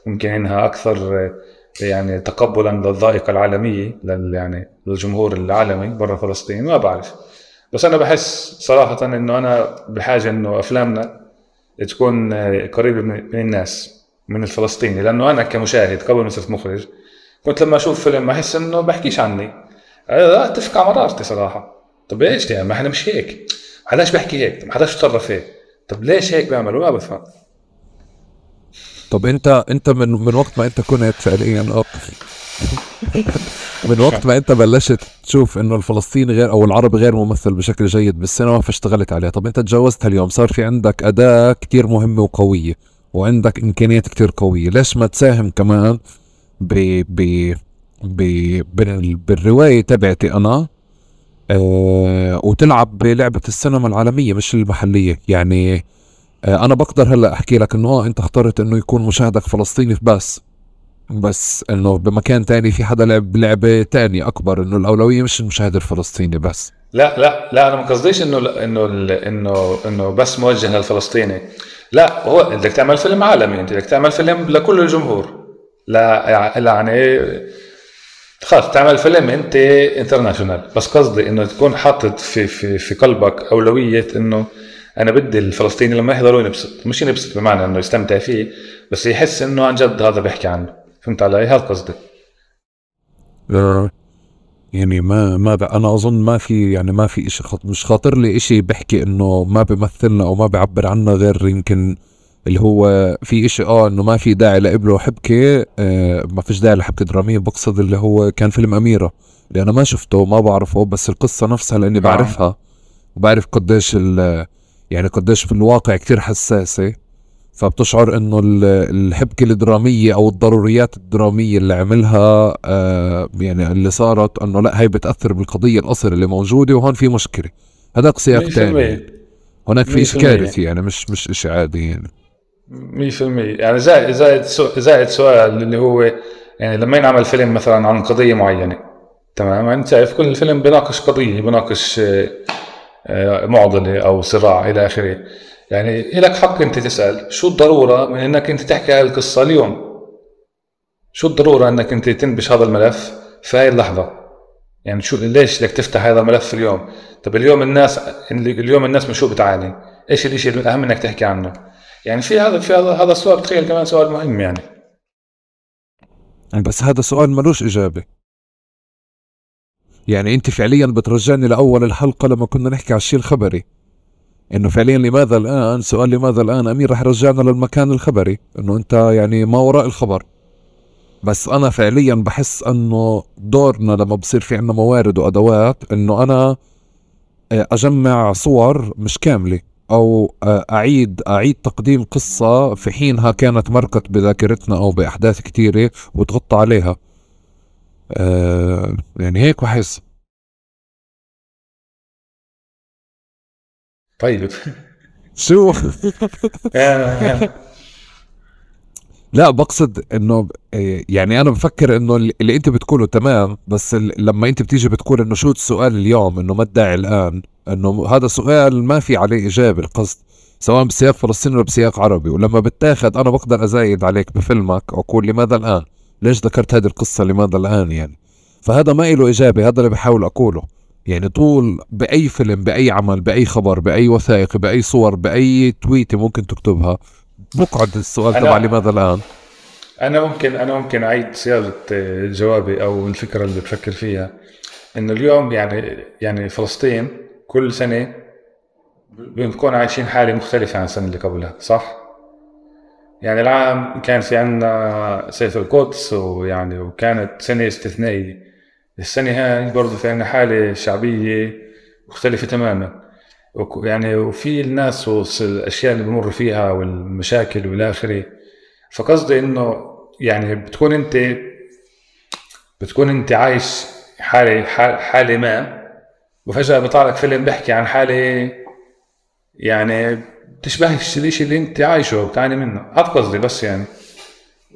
ممكن إنها أكثر يعني تقبلا للذائقه العالمية لل يعني للجمهور العالمي برا فلسطين ما بعرف. بس أنا بحس صراحة إنه أنا بحاجة إنه أفلامنا تكون قريبة من الناس من الفلسطيني. لأنه أنا كمشاهد قبل ما صرت مخرج كنت لما أشوف فيلم أحس إنه بحكيش عني. لا أتفق على مرارتي صراحة. طب إيش يعني؟ ما إحنا مش هيك. حداش بحكي هيك؟ ما حداش تصرف هيك طب ليش هيك بيعملوا ما بفهم. طب انت انت من من وقت ما انت كنت فعليا من وقت ما انت بلشت تشوف إنه الفلسطيني غير أو العربي غير ممثل بشكل جيد بالسينما فاشتغلت عليه طب أنت تجاوزت اليوم صار في عندك أداة كتير مهمة وقوية وعندك إمكانيات كتير قوية. ليش ما تساهم كمان ب ب ب بالرواية تبعتي أنا أه وتلعب بلعبة السينما العالمية مش المحلية. يعني أه أنا بقدر هلأ أحكي لك إنه آه أنت اخترت إنه يكون مشاهدك فلسطيني بس بس إنه بمكان تاني في حدا لعب لعبة تانية أكبر إنه الأولوية مش المشاهد الفلسطيني بس. لا لا لا أنا ما قصديش إنه إنه إنه إنه بس موجه للفلسطيني. لا هو بدك تعمل فيلم عالمي أنت بدك تعمل فيلم لكل الجمهور. لا يعني خلص تعمل فيلم أنت انترناشونال بس قصدي إنه تكون حاطط في في في قلبك أولوية إنه أنا بدي الفلسطيني لما يحضروا ينبسط. مش ينبسط بمعنى إنه يستمتع فيه بس يحس إنه عن جد هذا بيحكي عنه. فهمت علي؟ هذا قصدي. يعني ما ما أنا أظن ما في يعني ما في شيء. مش خاطر لي شيء بحكي إنه ما بيمثلنا أو ما بيعبر عنا غير يمكن اللي هو في إشي آه إنه ما في داعي لابره حبكة آه ما فيش داعي لحبكة درامية بقصد اللي هو كان فيلم أميرة اللي أنا ما شفته وما بعرفه بس القصة نفسها لأني نعم. بعرفها وبعرف قديش ال يعني قديش في الواقع كتير حساسة. فبتشعر إنه ال- الحبكة الدرامية أو الضروريات الدرامية اللي عملها آه يعني اللي صارت إنه لا هي بتأثر بالقضية الأصل اللي موجودة وهون في مشكلة. هذاك سياق تاني. 100% هناك في. كارثي يعني مش مش إشي عادي يعني. 100% يعني زائد زائد سو- زائد سؤال اللي هو يعني لما ينعمل فيلم مثلا عن قضية معينة تمام؟ يعني انت شايف كل فيلم بيناقش قضية بيناقش آه، آه، معضلة أو صراع إلى آخره. يعني لك حق أنت تسأل شو الضرورة من إنك أنت تحكي هاي القصة اليوم؟ شو الضرورة إنك أنت تنبش هذا الملف في هاي اللحظة؟ يعني شو ليش بدك تفتح هذا الملف اليوم؟ طب اليوم الناس اليوم الناس من شو بتعاني؟ إيش الإشي الاهم إنك تحكي عنه؟ يعني في هذا في هذا هذا السؤال بتخيل كمان سؤال مهم يعني. بس هذا سؤال ملوش إجابة. يعني أنت فعليا بترجعني لأول الحلقة لما كنا نحكي على الشيء الخبري. إنه فعليا لماذا الآن سؤال لماذا الآن أمير رح يرجعنا للمكان الخبري؟ إنه أنت يعني ما وراء الخبر. بس أنا فعليا بحس إنه دورنا لما بصير في عنا موارد وأدوات إنه أنا آه، أجمع صور مش كاملة. أو آه، أعيد أعيد تقديم قصة في حينها كانت مرقت بذاكرتنا أو بأحداث كتيرة وتغطى عليها. آه يعني هيك بحس طيب. شو؟ لا بقصد إنه آه، يعني أنا بفكر إنه اللي أنت بتقوله تمام بس لما أنت بتيجي بتقول إنه شو السؤال اليوم إنه ما الداعي الآن؟ إنه هذا سؤال ما في عليه إجابة القصد. سواء بسياق فلسطيني ولا بسياق عربي. ولما بتاخد أنا بقدر أزايد عليك بفيلمك وأقول لماذا الآن؟ ليش ذكرت هذه القصة لماذا الآن يعني؟ فهذا ما له إجابة هذا اللي بحاول أقوله. يعني طول بأي فيلم بأي عمل بأي خبر بأي وثائقي بأي صور بأي تويتة ممكن تكتبها بقعد السؤال تبع لماذا الآن؟ أنا ممكن أنا ممكن أعيد صياغة آه، جوابي أو الفكرة اللي بفكر فيها. إنه اليوم يعني يعني فلسطين كل سنة بنكون عايشين حالة مختلفة عن السنة اللي قبلها صح؟ يعني العام كان في عنا سيف القدس ويعني وكانت سنة استثنائية. السنة هاي برضه في عنا حالة شعبية مختلفة تماما. يعني وفي الناس والاشياء اللي بمر فيها والمشاكل والى اخره فقصدي إنه يعني بتكون انت بتكون أنت عايش حاله حال- حالة ما وفجأة بيطلع لك فيلم بيحكي عن حالة يعني بتشبهش الشيء اللي انت عايشه وبتعاني منه. هذا قصدي بس يعني.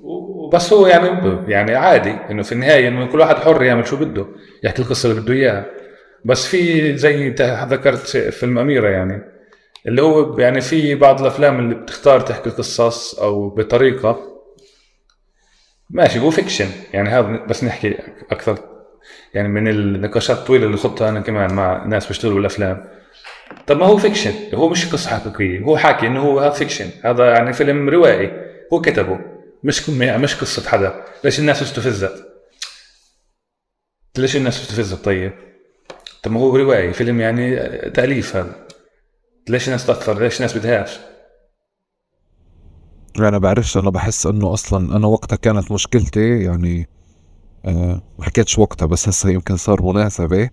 وبس هو يعني يعني عادي إنه في النهاية إنه كل واحد حر يعمل شو بده يحكي القصة اللي بده إياها. بس في زي ذكرت فيلم أميرة يعني اللي هو يعني في بعض الأفلام اللي بتختار تحكي قصص أو بطريقة. ماشي هو fiction يعني هذا بس نحكي أكثر. يعني من النقاشات الطويلة اللي خضتها أنا كمان مع ناس بيشتغلوا بالأفلام. طب ما هو fiction هو مش قصة حقيقية هو حاكي إنه هو هذا fiction هذا يعني فيلم روائي هو كتبه مش مش قصة حدا. ليش الناس استفزت ليش الناس استفزت طيب. طب ما هو روائي فيلم يعني تأليف هذا. ليش الناس تأثر؟ ليش الناس بدهاش أنا بعرفش أنا بحس إنه أصلا أنا وقتها كانت مشكلتي يعني آه ما حكيتش وقتها بس هسه يمكن صار مناسبة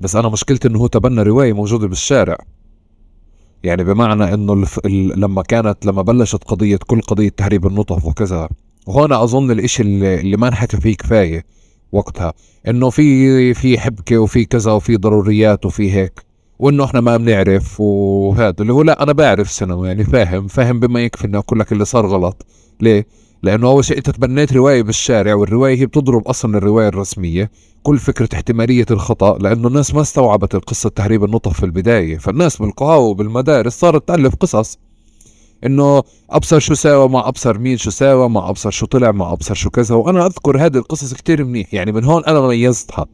بس أنا مشكلتي إنه هو تبنى رواية موجودة بالشارع. يعني بمعنى إنه الف... ال... لما كانت لما بلشت قضية كل قضية تهريب النطف وكذا وهون أظن الإشي اللي, اللي ما انحكى فيه كفاية وقتها إنه في في حبكة وفي كذا وفي ضروريات وفي هيك وإنه إحنا ما بنعرف وهذا اللي هو لا أنا بعرف سنة يعني فاهم فاهم بما يكفي إني أقول لك اللي صار غلط. ليه؟ لأنه أول شيء أنت تبنيت رواية بالشارع والرواية هي بتضرب أصلا الرواية الرسمية. كل فكرة احتمالية الخطأ لأنه الناس ما استوعبت القصة تهريب النطف في البداية. فالناس بالقهاوي وبالمدارس صارت تألف قصص. إنه أبصر شو ساوى مع أبصر مين شو ساوى مع أبصر شو طلع مع أبصر شو كذا. وأنا أذكر هذه القصص كتير منيح يعني من هون أنا ميزتها.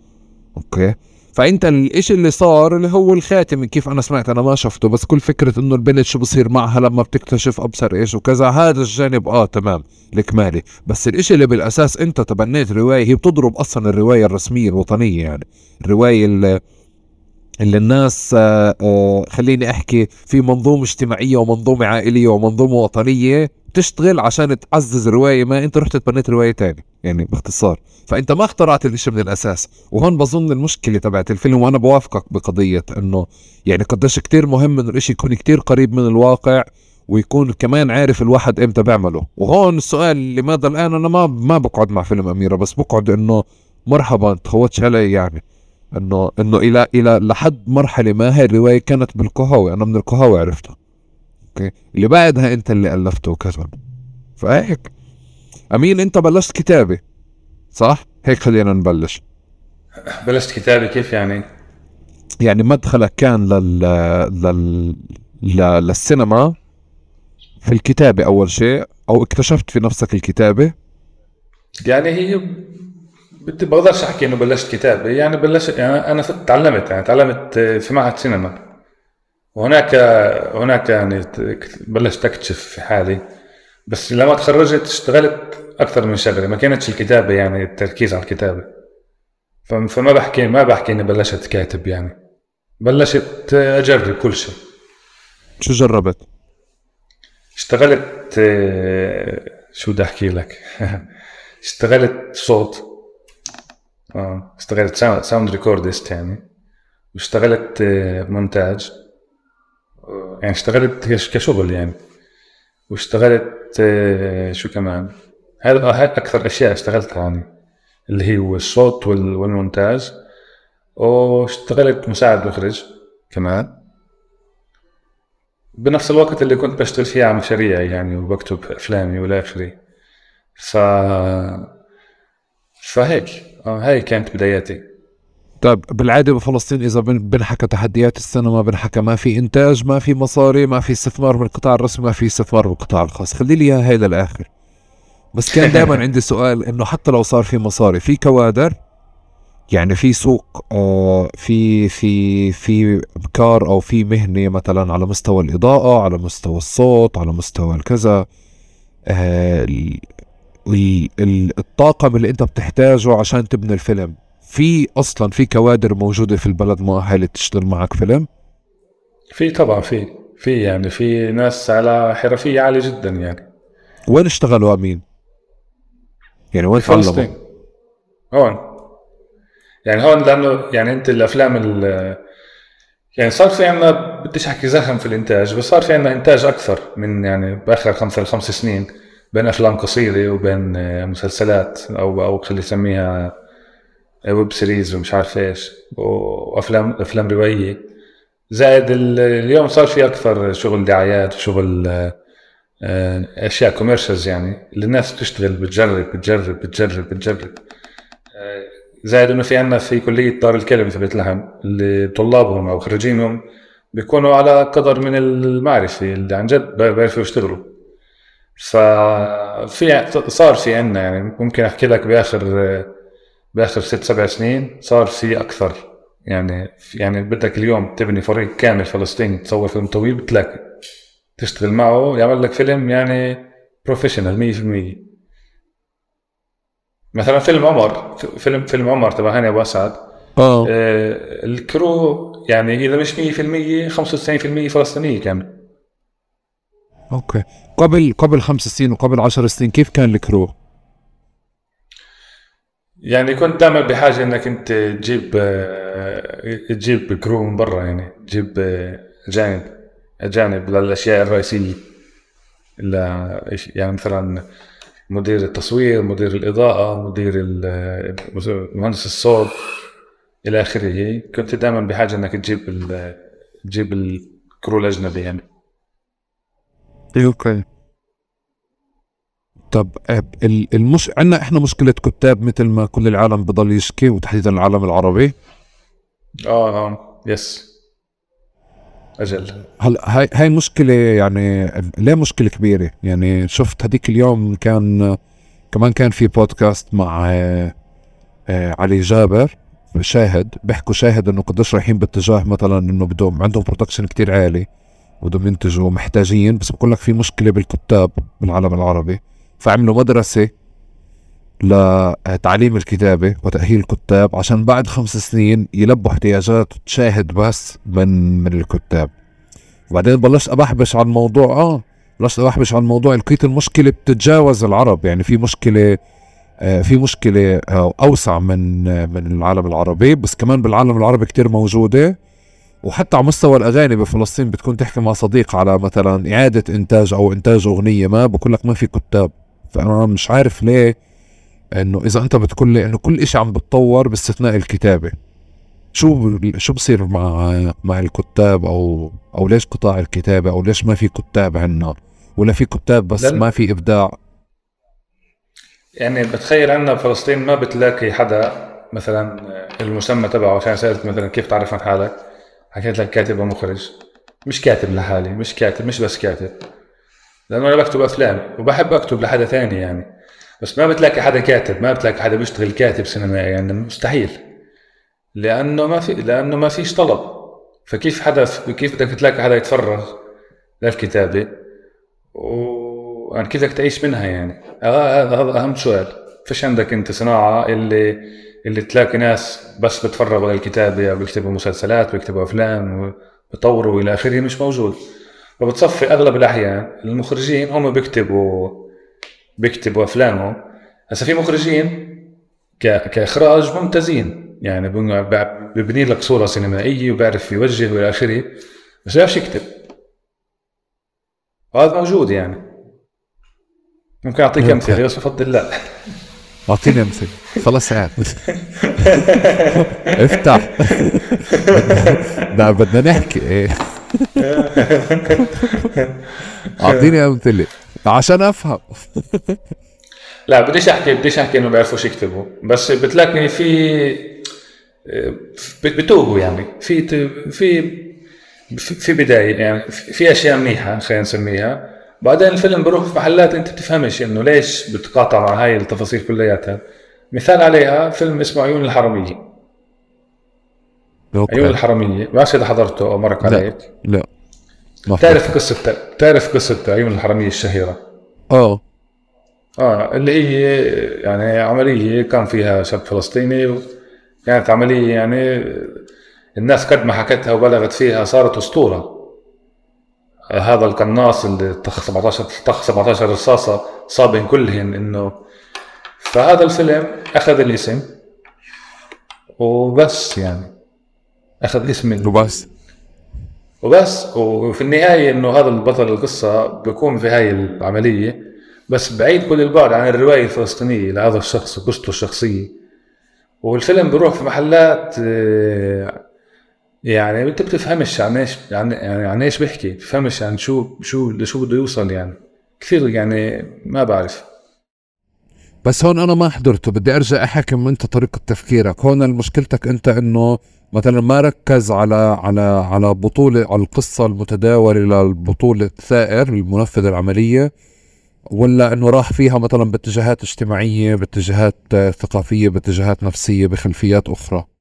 أوكي؟ فأنت الإشي اللي صار اللي هو الخاتم كيف أنا سمعت أنا ما شفته بس كل فكرة إنه البنت شو بصير معها لما بتكتشف أبصر إيش وكذا هذا الجانب آه تمام الكمالي بس الإشي اللي بالأساس أنت تبنيت رواية هي بتضرب أصلا الرواية الرسمية الوطنية يعني الرواية اللي الناس آه، آه، خليني أحكي في منظومة اجتماعية ومنظومة عائلية ومنظومة وطنية تشتغل عشان تعزز رواية ما أنت رحت تبنيت رواية تاني يعني باختصار. فأنت ما اخترعت الإشي من الأساس. وهون بظن المشكلة تبعت الفيلم وأنا بوافقك بقضية إنه يعني قديش كتير مهم إنه الإشي يكون كتير قريب من الواقع ويكون كمان عارف الواحد إمتى بيعمله وهون السؤال لماذا الآن أنا ما ما بقعد مع فيلم أميرة بس بقعد إنه مرحبا تخوتش علي يعني. إنه إنه إلى إلى لحد مرحلة ما هاي الرواية كانت بالقهوه أنا من القهوه عرفتها. أوكي؟ اللي بعدها أنت اللي ألفته وكذا فهيك. أمين أنت بلشت كتابة صح؟ هيك خلينا نبلش. بلشت كتابة كيف يعني؟ يعني مدخلك كان لل لل لل... للسينما في الكتابة أول شيء أو اكتشفت في نفسك الكتابة؟ يعني هي بقدرش أحكي إنه بلشت كتابه يعني بلشت يعني أنا تعلمت يعني تعلمت في معهد سينما. وهناك هناك يعني بلشت أكتشف في حالي. بس لما تخرجت اشتغلت أكثر من شغلة. ما كانتش الكتابة يعني التركيز على الكتابة. فما بحكي ما بحكي إني بلشت كاتب يعني. بلشت أجرب كل شيء. شو جربت؟ اشتغلت شو بدي أحكي لك؟ اشتغلت صوت. آه اشتغلت sound recordist يعني واشتغلت مونتاج. يعني اشتغلت كشغل يعني. واشتغلت شو كمان؟ هذا أكثر أشياء اشتغلتها يعني اللي هو الصوت والمونتاج. واشتغلت مساعد مخرج كمان. بنفس الوقت اللي كنت بشتغل فيه على مشاريعي يعني وبكتب أفلامي والى اخره ف فهيك. هاي كانت بداياتي. طيب بالعادة بفلسطين إذا بنحكى تحديات السينما بنحكى ما في إنتاج ما في مصاري ما في استثمار من القطاع الرسمي ما في استثمار من القطاع الخاص. خلي لي إياها هي للآخر. بس كان دائما عندي سؤال إنه حتى لو صار في مصاري في كوادر؟ يعني في سوق آه في في في ابكار أو في مهنة مثلا على مستوى الإضاءة على مستوى الصوت على مستوى الكذا آه الطاقم اللي انت بتحتاجه عشان تبني الفيلم. في أصلا في كوادر موجودة في البلد مؤهله تشتغل معك فيلم؟ في طبعا في في يعني في ناس على حرفية عالية جدا يعني. وين اشتغلوا؟ أمين؟ يعني وين تعلموا هون. يعني هون لأنه يعني أنت الأفلام يعني صار في عندنا بديش أحكي زخم في الإنتاج بس صار في عندنا إنتاج أكثر من يعني بآخر خمسة لخمس سنين. بين أفلام قصيرة وبين مسلسلات أو أو خلي نسميها web series ومش عارف إيش وأفلام أفلام روائية. زائد اليوم صار في أكثر شغل دعايات وشغل آه، أشياء كوميرشلز يعني اللي الناس بتشتغل بتجرب بتجرب بتجرب بتجرب. آه، زائد إنه في عندنا في كلية دار الكلمة في بيت لحم اللي طلابهم أو خريجينهم بيكونوا على قدر من المعرفة اللي عن جد بيعرفوا يشتغلوا. ففي صار في عندنا يعني ممكن أحكي لك بآخر بآخر ست سبع سنين صار في أكثر. يعني يعني بدك اليوم تبني فريق كامل فلسطيني تصور فيلم طويل بتلاقي تشتغل معه يعمل لك فيلم يعني professional 100% مثلا فيلم عمر فيلم فيلم عمر تبع هاني أبو أسعد. آه. ال crew يعني إذا مش 100% 95% فلسطينية كامل okay. قبل قبل خمس سنين وقبل عشر سنين كيف كان ال crew؟ يعني كنت دائما بحاجة إنك أنت تجيب آه، تجيب crew من برا يعني تجيب اجانب آه، اجانب للأشياء الرئيسية يعني مثلا مدير التصوير مدير الإضاءة مدير مهندس الصوت إلى آخره. كنت دائما بحاجة إنك تجيب تجيب الكرو الأجنبي يعني. أوكي. طب المش... عندنا إحنا مشكلة كتاب مثل ما كل العالم بضل يشكي وتحديدا العالم العربي. آه آه yes أجل. هلا هاي هاي مشكلة يعني ليه مشكلة كبيرة؟ يعني شفت هذيك اليوم كان كمان كان في بودكاست مع آه، علي جابر شاهد بيحكوا شاهد إنه قديش رايحين باتجاه مثلا إنه بدهم عندهم production كتير عالي. بدهم ينتجوا محتاجين. بس بقول لك في مشكلة بالكتاب بالعالم العربي. فعملوا مدرسة لتعليم الكتابة وتأهيل الكتاب عشان بعد خمس سنين يلبوا احتياجات تشاهد بس من من الكتاب. وبعدين بلشت أبحبش عن موضوع آه بلشت أبحبش عن موضوع لقيت المشكلة بتتجاوز العرب. يعني في مشكلة آه في مشكلة آه أوسع من آه من العالم العربي. بس كمان بالعالم العربي كتير موجودة. وحتى على مستوى الأغاني بفلسطين بتكون تحكي مع صديق على مثلا إعادة إنتاج أو إنتاج أغنية ما بقول لك ما في كتاب. فأنا مش عارف ليه إنه إذا أنت بتقول لي إنه كل إشي عم بتطور باستثناء الكتابة. شو شو بصير مع مع الكتاب أو أو ليش قطاع الكتابة أو ليش ما في كتاب عنا؟ ولا في كتاب بس. ما في إبداع؟ يعني بتخيل عنا بفلسطين ما بتلاقي حدا مثلا المسمى تبعه عشان سألت مثلا كيف تعرف عن حالك؟ حكيت لك كاتب ومخرج مش كاتب لحالي مش كاتب مش بس كاتب. لأنه أنا بكتب أفلام وبحب أكتب لحدا ثاني يعني. بس ما بتلاقي حدا كاتب ما بتلاقي حدا بيشتغل كاتب سينمائي يعني مستحيل. لأنه ما في لأنه ما فيش طلب. فكيف حدا كيف بدك تلاقي حدا يتفرغ للكتابه و يعني كيف بدك تعيش منها يعني؟ آه، هذا هذا أهم سؤال. فيش عندك أنت صناعة اللي اللي تلاقي ناس بس بتفرغوا للكتابة أو بيكتبوا مسلسلات بيكتبوا أفلام وبيطوروا إلى آخره مش موجود. فبتصفي أغلب الأحيان المخرجين هم بيكتبوا بيكتبوا أفلامهم. هسا في مخرجين كإخراج ممتازين. يعني ببني لك صورة سينمائية وبيعرف يوجه والى آخره بس بيعرفش يكتب. وهذا موجود يعني. ممكن أعطيك أمثلة بس بفضل لا أعطيني أمثلة. خلص قاعد افتح. بدنا بدنا نحكي. إيه. أعطيني أمثلة. عشان أفهم. لا بديش احكي بديش أحكي إنه بيعرفوش يكتبوا. بس بتلاقي في بتوهوا يعني. في في في بداية يعني في أشياء منيحة خلينا نسميها. بعدين الفيلم بروح في محلات انت بتفهمش انه ليش بتقاطع مع هاي التفاصيل كلياتها. مثال عليها فيلم اسمه عيون الحرامية. أوكي. عيون الحرامية. ما إذا حضرته أو مرق عليك. لا. تعرف قصة تعرف قصة عيون الحرامية الشهيرة؟ آه آه اللي هي يعني عملية كان فيها شاب فلسطيني كانت عملية يعني الناس قد ما حكتها وبلغت فيها صارت أسطورة. هذا القناص اللي طخ 17 طخ 17 رصاصة صابهم كلهم انه فهذا الفيلم أخذ الاسم. وبس يعني. أخذ اسم وبس. وبس. وفي النهاية إنه هذا البطل القصة بيكون في هاي العملية. بس بعيد كل البعد عن الرواية الفلسطينية لهذا الشخص وقصته الشخصية. والفيلم بيروح في محلات آه، يعني انت بتفهمش عن إيش يعني عن إيش بيحكي. بتفهمش عن شو شو لشو بده يوصل يعني. كثير يعني ما بعرف. بس هون أنا ما حضرته. بدي أرجع أحكم أنت طريقة تفكيرك. هون مشكلتك أنت إنه مثلا ما ركز على على على بطوله على القصة المتداولة للبطولة ثائر المنفذ العملية ولا إنه راح فيها مثلا باتجاهات اجتماعية باتجاهات ثقافية باتجاهات نفسية بخلفيات أخرى.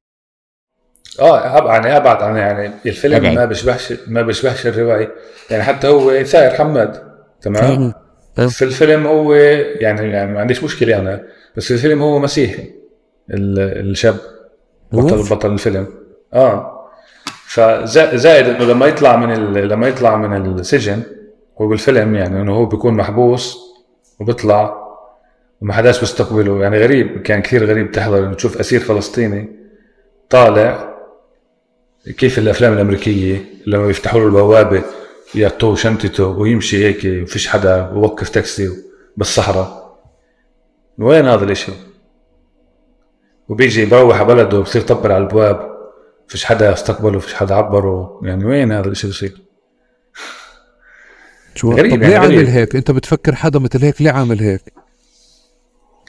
آه يعني أبعد عن يعني الفيلم أبعد. ما بيشبهش ما بيشبهش الروايه يعني حتى هو ثائر حماد تمام؟ في الفيلم هو يعني يعني ما عنديش مشكلة أنا بس في الفيلم هو مسيحي الشاب بطل بطل الفيلم. آه. فزائد إنه لما يطلع من لما يطلع من السجن هو بالفيلم يعني إنه هو بيكون محبوس وبيطلع وما حداش بيستقبله. يعني غريب كان كثير غريب تحضر إنه تشوف أسير فلسطيني طالع كيف الأفلام الأمريكية لما يفتحوا له البوابة يعطوه شنطته ويمشي هيك وفيش حدا بوقف تاكسي بالصحراء. وين هذا الإشي؟ وبيجي بروح على بلده بصير يطبل على الابواب فيش حدا استقبله فيش حدا عبره. يعني وين هذا الشيء بصير؟ شو غريب طب يعني ليه عامل هيك؟ أنت بتفكر حدا مثل هيك ليه عامل هيك؟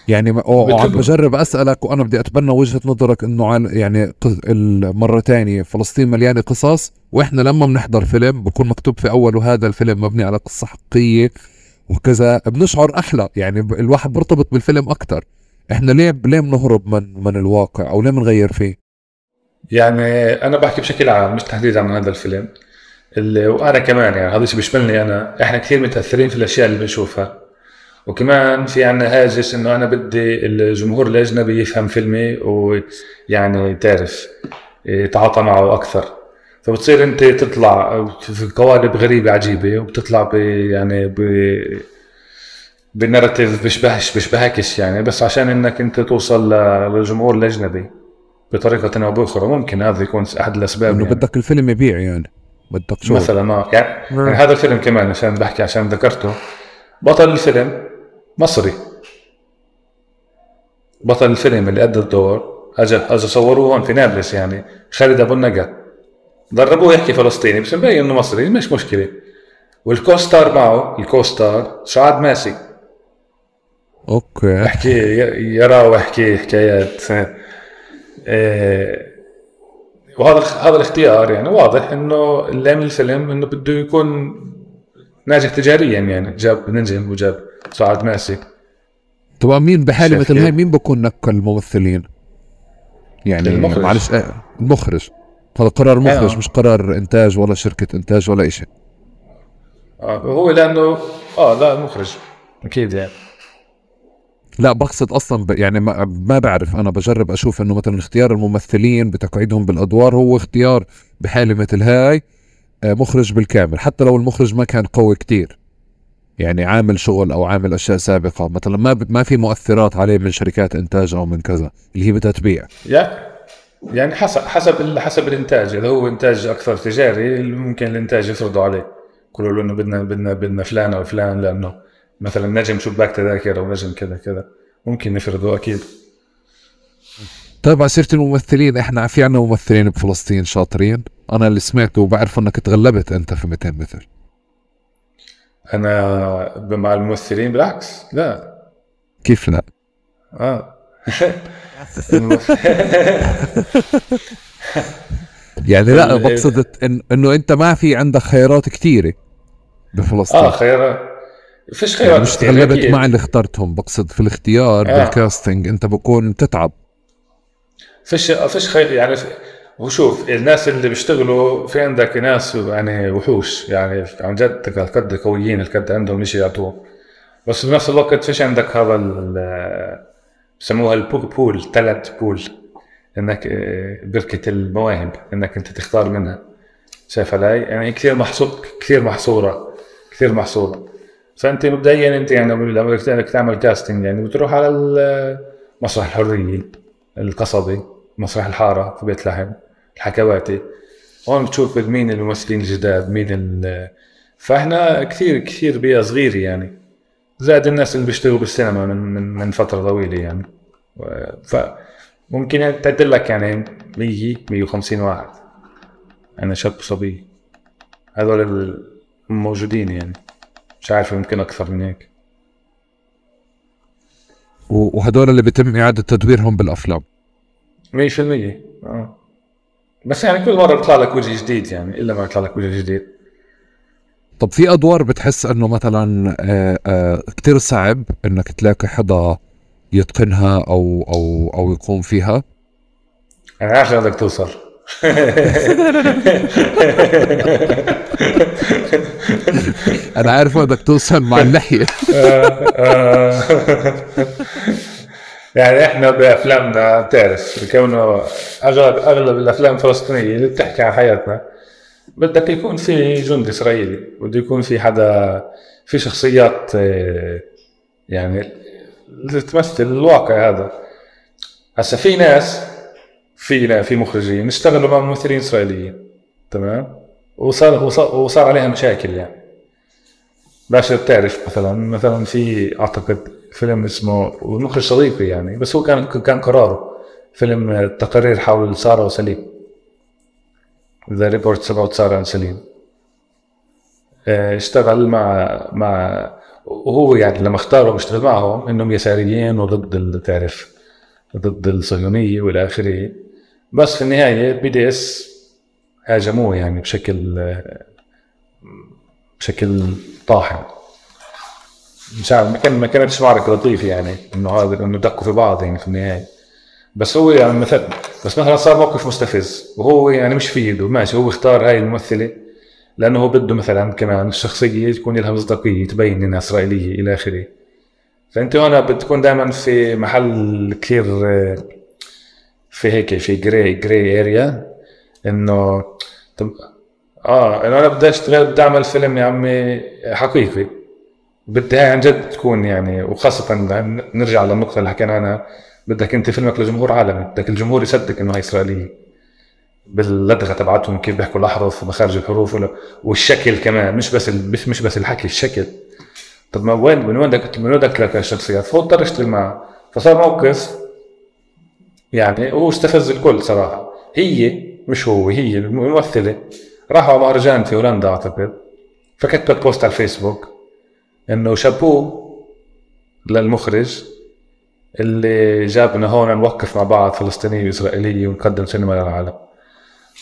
يعني وعم بجرب أسألك وأنا بدي أتبنى وجهة نظرك إنه يعني المره تانية فلسطين مليانة قصص وإحنا لما بنحضر فيلم بكون مكتوب في اوله هذا الفيلم مبني على قصة حقيقية وكذا بنشعر أحلى يعني الواحد برتبط بالفيلم أكثر إحنا ليه ليه بنهرب من من الواقع أو ليه بنغير فيه؟ يعني أنا بحكي بشكل عام مش تحديدا عن هذا الفيلم اللي وأنا كمان يعني هذا الشيء بيشملني أنا. إحنا كثير متأثرين في الأشياء اللي بنشوفها. وكمان في عنا هاجس إنه أنا بدي الجمهور الأجنبي يفهم فيلمي ويعني تعرف يتعاطى معه أكثر. فبتصير أنت تطلع في قوالب غريبة عجيبة وبتطلع ب يعني ب بناراتيف بيشبهش بيشبهكش يعني بس عشان إنك أنت توصل للجمهور الأجنبي بطريقة أو بأخرى. ممكن هذا يكون أحد الأسباب إنه يعني. بدك الفيلم يبيع يعني. بدك شغل مثلا آه يعني. يعني هذا الفيلم كمان عشان بحكي عشان ذكرته. بطل الفيلم مصري. بطل الفيلم اللي أدى الدور اجى اجى صوروه هون في نابلس يعني خالد أبو النجا دربوه يحكي فلسطيني بس مبين إنه مصري مش مشكلة. وال co-star معه ال co-star سعاد ماسي. okay. يحكي يرى ويحكي حكايات. إيه، وهذا هذا الاختيار يعني واضح إنه اللي عمل الفيلم إنه بده يكون ناجح تجاريا يعني جاب نجم وجاب سعاد ماسي طبعا مين بحاله مثل؟ هاي مين بكون نقل الممثلين؟ يعني المخرج. معلش آه، المخرج هذا قرار مخرج آه. مش قرار إنتاج ولا شركة إنتاج ولا شيء آه هو لأنه آه لا مخرج أكيد يعني لا بقصد أصلا ب... يعني ما, ما بعرف أنا بجرب أشوف إنه مثلا اختيار الممثلين بتقعيدهم بالأدوار هو اختيار بحاله مثل هاي آه، مخرج بالكامل حتى لو المخرج ما كان قوي كتير يعني عامل شغل أو عامل أشياء سابقة. مثلا ما ب... ما في مؤثرات عليه من شركات إنتاج أو من كذا اللي هي بدها تبيع يعني حسب حسب حسب الإنتاج. إذا هو إنتاج أكثر تجاري ممكن الإنتاج يفرضوا عليه. يقولوا له إنه بدنا بدنا بدنا فلان أو فلان لأنه مثلا نجم شباك تذاكر أو نجم كذا كذا. ممكن يفرضوا أكيد. طيب على سيره الممثلين إحنا في عنا ممثلين بفلسطين شاطرين. أنا اللي سمعته وبعرف إنك تغلبت أنت في 200 متر أنا مع الممثلين بالعكس لا. كيف لا؟ آه. يعني لا بقصد إن إنه أنت ما في عندك خيارات كثيره بفلسطين. آه خيار فيش يعني خيارات. مش تغلبت. مع اللي اخترتهم. بقصد في الاختيار آه. بالكاستنج أنت بكون تتعب فيش فيش خير يعني وشوف الناس اللي بيشتغلوا في عندك ناس يعني وحوش يعني عن جد قد قويين القد عندهم شيء يعطوه بس بنفس الوقت فيش عندك هذا بسموها البول بول تالنت بول إنك آه، بركة المواهب إنك أنت تختار منها. شايف علي؟ يعني كثير محصور كثير محصورة كثير محصورة. فأنت مبدئيا أنت يعني لما بدك تعمل كاستنج يعني بتروح على مسرح الحرية القصبي مسرح الحارة في بيت لحم. الحكواتي هون بتشوف مين الممثلين الجداد مين ال فاحنا كثير كثير بيئة صغيرة يعني. زائد الناس اللي بيشتغلوا بالسينما من من من فترة طويلة يعني. و- فممكن يعني تعدل لك يعني 100 150 واحد. أنا شاب صبي. هذول الموجودين يعني. مش عارف يمكن أكثر من هيك. وهدول اللي بيتم إعادة تدويرهم بالأفلام. 100% آه. بس يعني كل مرة بيطلع لك وجه جديد يعني إلا ما يطلع لك وجه جديد. طب في أدوار بتحس إنه مثلا آه آه كتير صعب إنك تلاقي حدا يتقنها أو أو أو يقوم فيها؟ أنا عارف بدك توصل. أنا عارف وين بدك توصل مع اللحيه آه. يعني إحنا بأفلامنا بتعرف كونه أغلب أغلب الأفلام الفلسطينيه اللي بتحكي عن حياتنا بدك يكون في جندي إسرائيلي بده يكون في حدا في شخصيات آه، يعني تمثل الواقع هذا. هسا في ناس في في مخرجين اشتغلوا مع ممثلين إسرائيليين تمام؟ وصار وصار, وصار عليها مشاكل يعني. باشا بتعرف مثلا مثلا في أعتقد فيلم اسمه والمخرج صديقي يعني بس هو كان كان قراره. فيلم تقارير حول سارة وسليم. the report about ساره وسليم آه، اشتغل مع مع وهو يعني لما اختاروا يشتغل معهم إنهم يساريين وضد تعرف ضد الصهيونية والى آخره. بس في النهاية بي دي اس هاجموه يعني بشكل آه، بشكل طاحن. مش عارف ما كان ما كانتش معركه لطيفه يعني انه هذا انه دقوا في بعض يعني في النهايه بس هو يعني مثلا بس مثلا صار موقف مستفز وهو يعني مش في ايده ماشي هو اختار هاي الممثله لأنه هو بده مثلا كمان الشخصيه تكون لها مصداقيه تبين انها اسرائيليه إلى اخره فانت هنا بتكون دائما في محل كثير في هيك في gray gray area انه طب آه انه أنا بدي اشتغل بدي اعمل فيلم يا عمي حقيقي بدي هاي عن جد تكون يعني وخاصة نرجع للنقطة اللي حكينا عنها بدك أنت فيلمك لجمهور عالمي بدك الجمهور يصدق إنه هاي إسرائيلية. باللدغة تبعتهم كيف بيحكوا الأحرف ومخارج الحروف والشكل كمان مش بس مش مش بس الحكي الشكل. طب ما وين من وين بدك من وين بدك لك الشخصيات فاضطر اشتغل معها. فصار موقف يعني هو استفز الكل صراحة. هي مش هو هي الممثلة. راحوا على مهرجان في هولندا أعتقد. فكتبت بوست على الفيسبوك. إنه شابوه للمخرج اللي جابنا هون نوقف مع بعض فلسطينيه واسرائيليه ونقدم سينما للعالم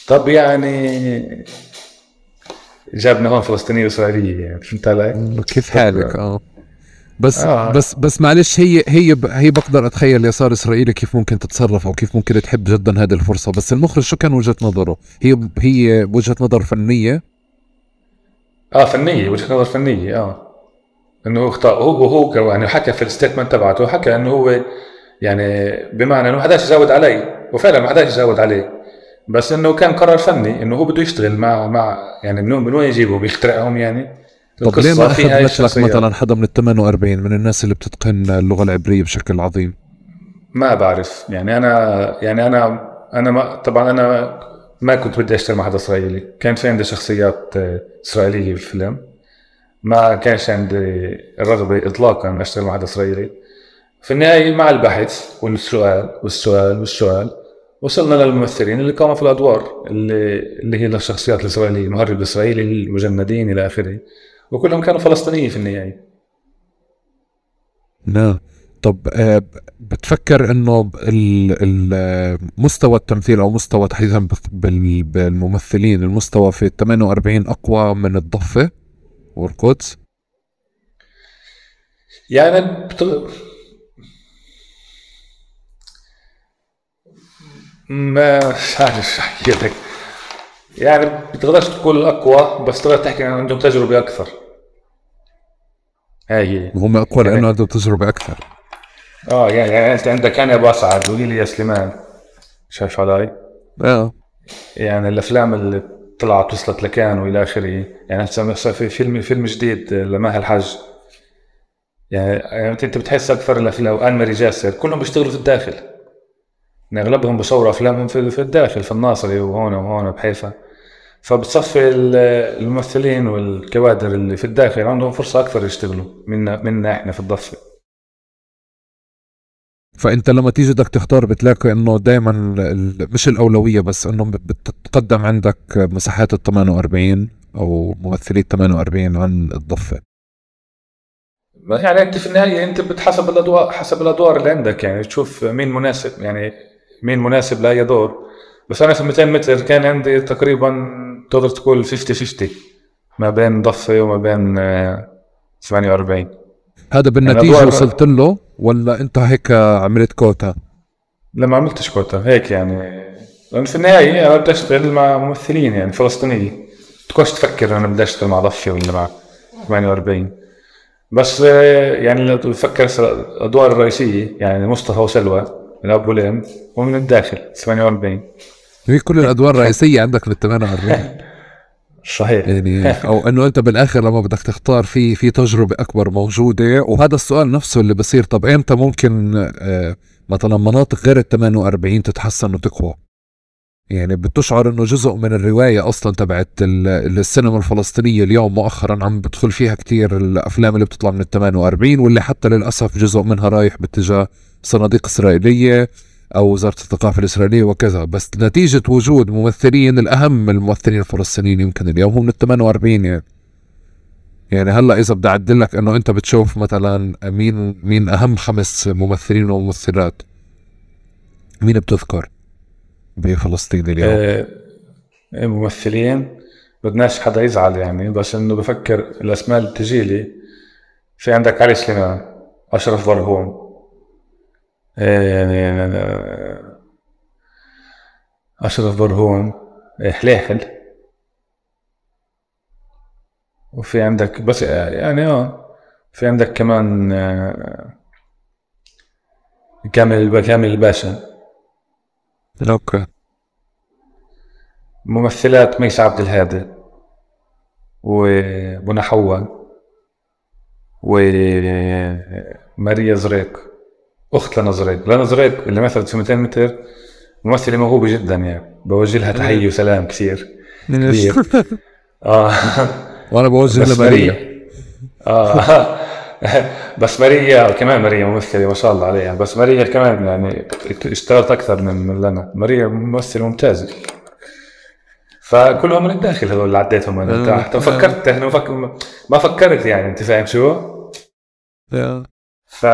طب يعني جابنا هون فلسطينيه واسرائيليه يعني فهمت علي؟ كيف حالك آه بس آه. بس بس معلش هي هي هي بقدر أتخيل اليسار الاسرائيلي كيف ممكن تتصرف أو كيف ممكن تحب جدا هذه الفرصة بس المخرج شو كان وجهة نظره؟ هي هي وجهة نظر فنية؟ آه فنية وجهة نظر فنية آه إنه اختار هو هو يعني حكى في الستيتمنت تبعته حكى إنه هو يعني بمعنى إنه ما حداش يزود علي. وفعلا ما حداش يزود عليه بس إنه كان قرار فني إنه هو بده يشتغل مع مع يعني من وين يجيبه؟ بيخترعهم يعني؟ طب ليه ما أخذ لك مثلا حدا من ال 48 من الناس اللي بتتقن اللغة العبرية بشكل عظيم؟ ما بعرف. يعني أنا يعني أنا أنا ما طبعا أنا ما كنت بدي أشتغل مع حدا إسرائيلي. كان في عندي شخصيات إسرائيلية بالفيلم ما كانش عندي الرغبة اطلاقا أشتغل مع حدا إسرائيلي. في النهاية مع البحث والسؤال والسؤال والسؤال وصلنا للممثلين اللي قاموا في الأدوار اللي اللي هي الشخصيات الإسرائيلية المهرب الإسرائيلي المجندين إلى آخره وكلهم كانوا فلسطينيين في النهاية. نعم. طب آه، بتفكر إنه مستوى التمثيل أو مستوى تحديدا بالممثلين المستوى في ال 48 أقوى من الضفة؟ والقدس؟ يعني بت... ما عارف أحكي لك. يعني بتقدرش تقول الاقوى بس تقدر تحكي انه عندهم تجربة أكثر. هاي هي. هم أقوى يعني لأنه عندهم تجربة أكثر. آه يعني, يعني أنت عندك أنا أبو أسعد قولي لي يا سليمان شايف علي؟ آه. يعني الأفلام اللي طلعت وصلت لكان والى آخره. يعني في فيلم فيلم جديد لماهي الحج يعني, يعني انت بتحس أكثر الافلام ان ماري جاسر كلهم بيشتغلوا في الداخل. يعني أغلبهم بصوروا افلامهم في, في الداخل في الناصري وهون وهون بحيفا فبتصفي الممثلين والكوادر اللي في الداخل عندهم فرصة أكثر يشتغلوا منا منا إحنا في الضفة. فانت لما تيجي بدك تختار بتلاقي انه دائما مش الأولوية بس انه بتتقدم عندك مساحات ال 48 أو ممثلي 48 عن الضفة. يعني انت في النهاية انت بتحسب الادوار حسب الأدوار اللي عندك. يعني تشوف مين مناسب يعني مين مناسب لأي دور. بس أنا في 200 متر كان عندي تقريبا تقدر تقول 50 50 ما بين ضفة وما بين 48 آه، هذا بالنتيجة يعني وصلت له ولا أنت هيك عملت كوتا؟ لا ما عملتش كوتا هيك يعني. لأنه في النهاية أنا بدي أشتغل مع ممثلين يعني فلسطينيه تكونش تفكر أنا بدي أشتغل مع ضفه ولا مع 48 بس يعني لو تفكر الأدوار الرئيسية يعني مصطفى وسلوى من أبو والام ومن الداخل 48 هي كل الأدوار الرئيسية عندك لل 48 صحيح. يعني أو إنه أنت بالآخر لما بدك تختار في في تجربة أكبر موجودة. وهذا السؤال نفسه اللي بصير طب إمتى ممكن آه مثلا مناطق غير ال 48 تتحسن وتقوى؟ يعني بتشعر إنه جزء من الرواية أصلا تبعت السينما الفلسطينية اليوم مؤخرا عم بدخل فيها كتير الأفلام اللي بتطلع من ال 48 واللي حتى للأسف جزء منها رايح باتجاه صناديق إسرائيلية. أو وزارة الثقافة الإسرائيلية وكذا بس نتيجة وجود ممثلين الأهم من الممثلين الفلسطينيين يمكن اليوم هم من ال 48 يعني. يعني هلأ إذا بدي أعدل لك إنه أنت بتشوف مثلا مين مين أهم خمس ممثلين وممثلات. مين بتذكر بفلسطين اليوم؟ آه ممثلين. بدناش حدا يزعل يعني بس إنه بفكر الأسماء اللي بتجي لي. في عندك علي سليمان أشرف برهوم أشرف برهون حليحل وفي عندك بس يعني آه في عندك كمان آه، كامل كامل الباشا. أوكي. ممثلات ميس عبد الهادي ومنى حوا وماريا زريق. أخت لنا زريق اللي مثلت في 200 متر ممثلة موهوبة جدا يعني. بوجه لها تحية وسلام كثير. آه. وأنا بوجه لماريا ماريا آه. بس ماريا كمان ماريا ممثلة ما شاء الله عليها. بس ماريا كمان يعني اشتغلت أكثر من من لنا. ماريا ممثلة ممتازة. فكلهم من الداخل هذول اللي عديتهم من آه. تحت. فكرت إحنا. ما فكرت يعني. أنت فاهم شو؟ ف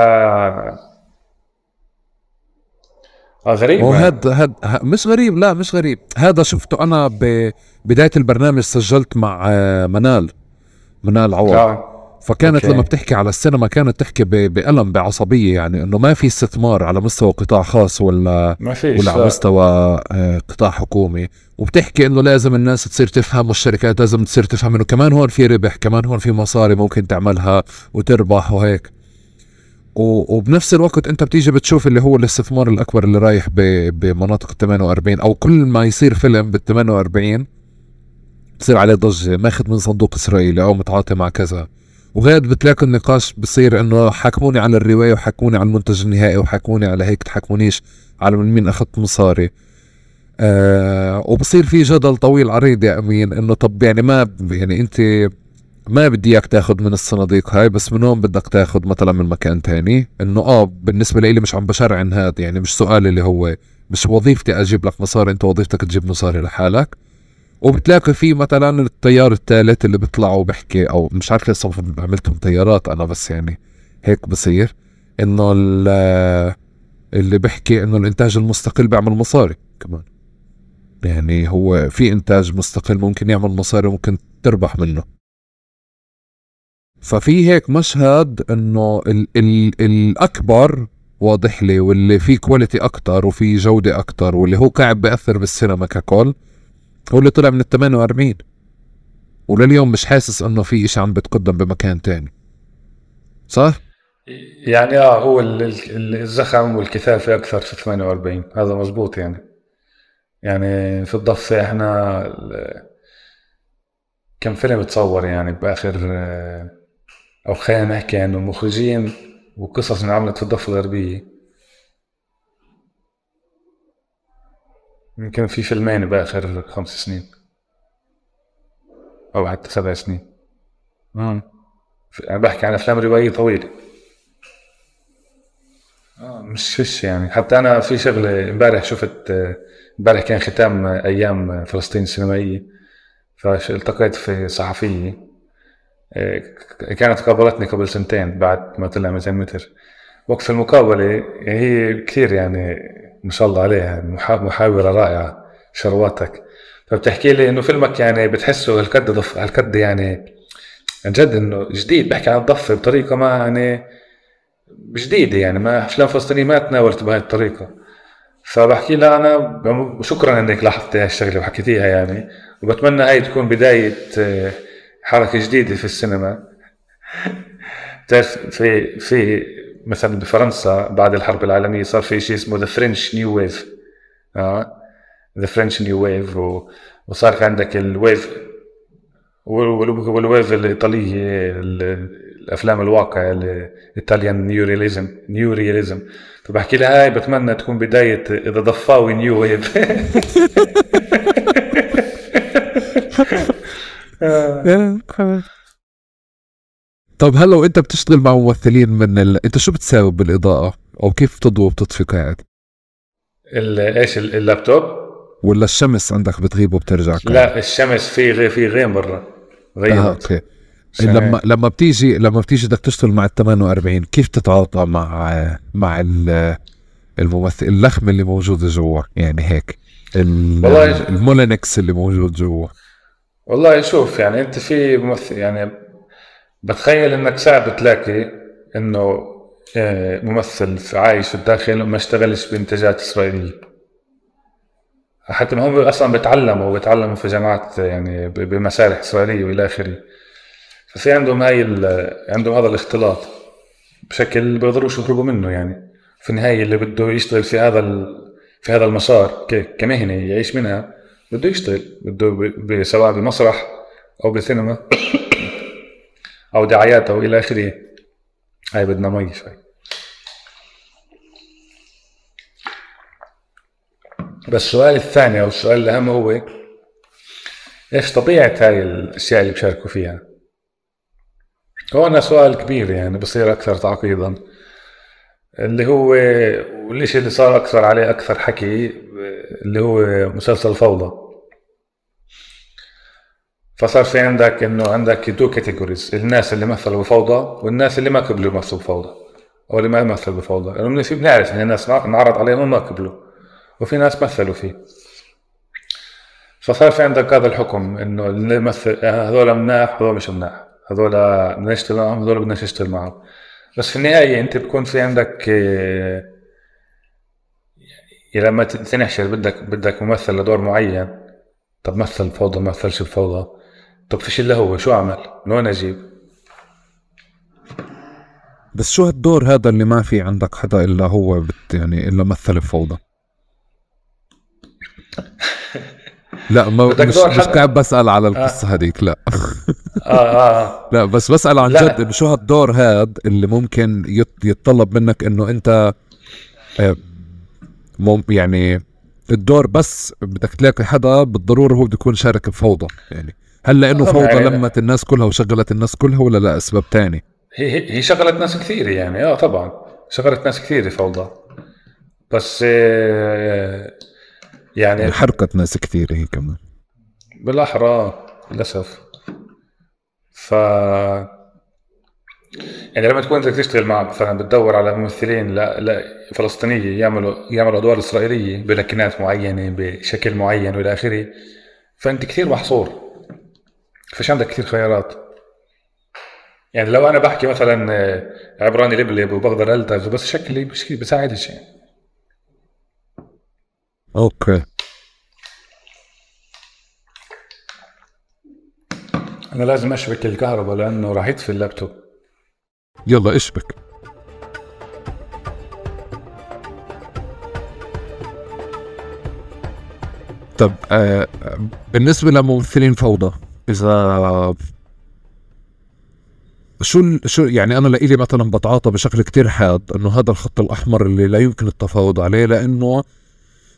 غريب وهذا هاد مش غريب لا مش غريب هذا شفته أنا ببدايه البرنامج سجلت مع آه، منال منال عوض آه. فكانت أوكي. لما بتحكي على السينما كانت تحكي ب- بألم بعصبية يعني إنه ما في استثمار على مستوى قطاع خاص ولا ما فيش ولا على لا. مستوى آه، قطاع حكومي وبتحكي إنه لازم الناس تصير تفهم والشركات لازم تصير تفهم إنه كمان هون في ربح كمان هون في مصاري ممكن تعملها وتربح وهيك وبنفس الوقت انت بتيجي بتشوف اللي هو الاستثمار الأكبر اللي رايح بمناطق ال 48 أو كل ما يصير فيلم بال 48 بصير عليه ضجة ماخذ من صندوق إسرائيلي أو متعاطي مع كذا. وغير بتلاقي النقاش بصير إنه حكموني على الرواية وحكموني على المنتج النهائي وحكموني على هيك تحكمونيش على من مين أخذت مصاري. آه وبصير في جدل طويل عريض يا أمين إنه طب يعني ما يعني أنت ما بدي إياك تاخذ من الصناديق هاي بس من وين بدك تاخذ مثلا من مكان تاني. إنه آه بالنسبة لي مش عم بشرعن هذا يعني مش سؤالي اللي هو مش وظيفتي أجيب لك مصاري أنت وظيفتك تجيب مصاري لحالك. وبتلاقي في مثلا التيار الثالث اللي بيطلع وبحكي أو مش عارف لسه عملتهم تيارات أنا بس يعني هيك بصير. إنه ال- اللي بحكي إنه الإنتاج المستقل بيعمل مصاري كمان. يعني هو في إنتاج مستقل ممكن يعمل مصاري ممكن تربح منه. ففي هيك مشهد إنه ال ال الأكبر واضح لي واللي فيه كواليتي أكتر وفي جودة أكتر واللي هو قاعد بأثر بالسينما ككل هو اللي طلع من ال 48 ولليوم مش حاسس إنه في إشي عم بتقدم بمكان تاني. صح؟ يعني آه هو ال- ال- الزخم والكثافة أكثر في 48 هذا مزبوط يعني. يعني في الضفة إحنا كم فيلم تصور يعني بآخر أو خلينا نحكي إنه المخرجين وقصص انعملت في الضفة الغربية. يمكن في فيلمين بآخر خمس سنين. أو حتى سبع سنين. آه. أنا بحكي عن أفلام روائية طويلة. آه مش فيش يعني. حتى أنا في شغلة امبارح شفت امبارح كان ختام أيام فلسطين السينمائية. فالتقيت في صحفية. ك- كانت قابلتني قبل سنتين بعد ما طلع 200 متر وقت المقابلة هي كثير يعني ما شاء الله عليها محا- محاورة رائعة شرواتك. فبتحكي لي إنه فيلمك يعني بتحسه هالقد ضف هالقد يعني عن جد إنه جديد بحكي عن الضفة بطريقة ما يعني جديدة يعني ما أفلام فلسطينية ما تناولت بهاي الطريقة. فبحكي لها أنا شكرا إنك لاحظت هاي الشغلة وحكيتيها يعني وبتمنى هاي تكون بداية حركة جديدة في السينما. بتعرف في في مثلا بفرنسا بعد الحرب العالمية صار في شيء اسمه the French New Wave آه the French New Wave وصار في عندك ال wave وال- وال wave الإيطالية ال- الأفلام الواقع ال Italian neo realism neo realism فبحكي لها هاي بتمنى تكون بداية إذا ضفاوي new wave طب هلا وانت بتشتغل مع ممثلين من ال... انت شو بتساوي بالإضاءة؟ أو كيف بتضوي وبتطفي قاعد؟ ال- إيش ال- اللابتوب؟ ولا الشمس عندك بتغيب وبترجع قاعد لا الشمس في غي في غيم برا. آه غيمت أوكي عشان لما هيك. لما بتيجي لما بتيجي بدك تشتغل مع ال 48 كيف تتعاطى مع مع ال- الممثل اللخم اللي موجود جوا؟ يعني هيك. ال- والله- المولينكس اللي موجود جوا. والله شوف يعني أنت في ممثل يعني بتخيل إنك صعب تلاقي إنه آه، ممثل عايش في الداخل وما اشتغلش بإنتاجات اسرائيليه حتى ما هم أصلا بيتعلموا وبيتعلموا في جامعات يعني بمسارح إسرائيلية وإلى آخره. ففي عندهم هاي عندهم هذا الاختلاط بشكل بيقدروش يخرجوا منه يعني في النهاية اللي بده يشتغل في هذا في هذا المسار كمهنة يعيش منها. بده يشتغل. بده سواء بمسرح أو بسينما أو دعايات أو إلى آخره. هاي بدنا مي شوي. بس السؤال الثاني أو السؤال الأهم هو إيش طبيعة هاي الأشياء اللي بشاركوا فيها؟ هون سؤال كبير يعني بصير أكثر تعقيدا. اللي هو والشيء اللي صار أكثر عليه أكثر حكي اللي هو مسلسل فوضى. فصار في عندك إنه عندك two categories الناس اللي مثلوا بفوضى والناس اللي ما قبلوا يمثلوا بفوضى أو اللي ما مثلوا بفوضى. لأنه في بنعرف إن الناس انعرض عليهم وما قبلوا وفي ناس مثلوا فيه. فصار في عندك هذا الحكم إنه اللي يمثل هذول مناح هذول مش مناح هذول بدنا نشتغل معهم هذول بدنا نشتغل معهم. بس في النهاية أنت بكون في عندك يعني لما تنحشر بدك بدك ممثل لدور معين طب مثل فوضى ما مثلش بفوضى. طب فيش الا هو شو عمل؟ من وين أجيب؟ بس شو هالدور هذا اللي ما في عندك حدا إلا هو بت يعني إلا مثل بفوضى لا ما مش مش قاعد بسأل على القصة آه. هذيك لا آه, آه, آه. لا بس بسأل عن جد انه شو هالدور هذا اللي ممكن يتطلب منك إنه أنت آه، يعني الدور بس بدك تلاقي حدا بالضرورة هو بده يكون شارك بفوضى يعني هل لأنه فوضى يعني لمت الناس كلها وشغلت الناس كلها ولا لا؟ أسباب تاني. هي هي شغلت ناس كثير يعني. آه طبعا. شغلت ناس كثير فوضى. بس آه يعني حرقت ناس كثير هي كمان. بالاحرى للأسف. ف يعني لما تكون بدك تشتغل مع مثلا بتدور على ممثلين لا لا فلسطينية يعملوا يعملوا أدوار إسرائيلية بلكنات معينة بشكل معين والى آخره فأنت كثير محصور. فيش عندك كثير خيارات؟ يعني لو أنا بحكي مثلا عبراني لبلب وبقدر التز بس شكلي مش بساعدش يعني أوكي. أنا لازم أشبك الكهرباء لأنه راح يطفي اللابتوب. يلا اشبك. طب آه بالنسبة لممثلين فوضى إذا شو شو يعني أنا لإلي مثلا بتعاطى بشكل كتير حاد إنه هذا الخط الأحمر اللي لا يمكن التفاوض عليه لإنه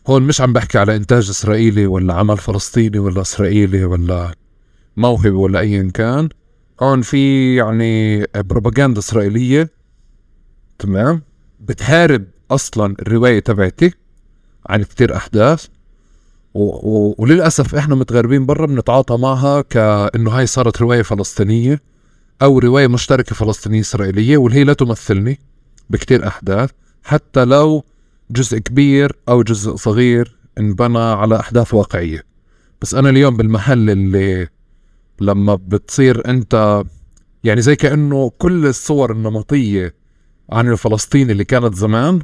هون مش عم بحكي على إنتاج إسرائيلي ولا عمل فلسطيني ولا إسرائيلي ولا موهبه ولا ايا كان. هون في يعني بروباغندا إسرائيلية تمام؟ بتحارب أصلا الرواية تبعتي عن كتير أحداث. و... و... وللأسف إحنا متغربين برا بنتعاطى معها كإنه هاي صارت رواية فلسطينية أو رواية مشتركة فلسطينية إسرائيلية واللي هي لا تمثلني بكتير أحداث حتى لو جزء كبير أو جزء صغير انبنى على أحداث واقعية. بس أنا اليوم بالمحل اللي لما بتصير أنت يعني زي كأنه كل الصور النمطية عن الفلسطيني اللي كانت زمان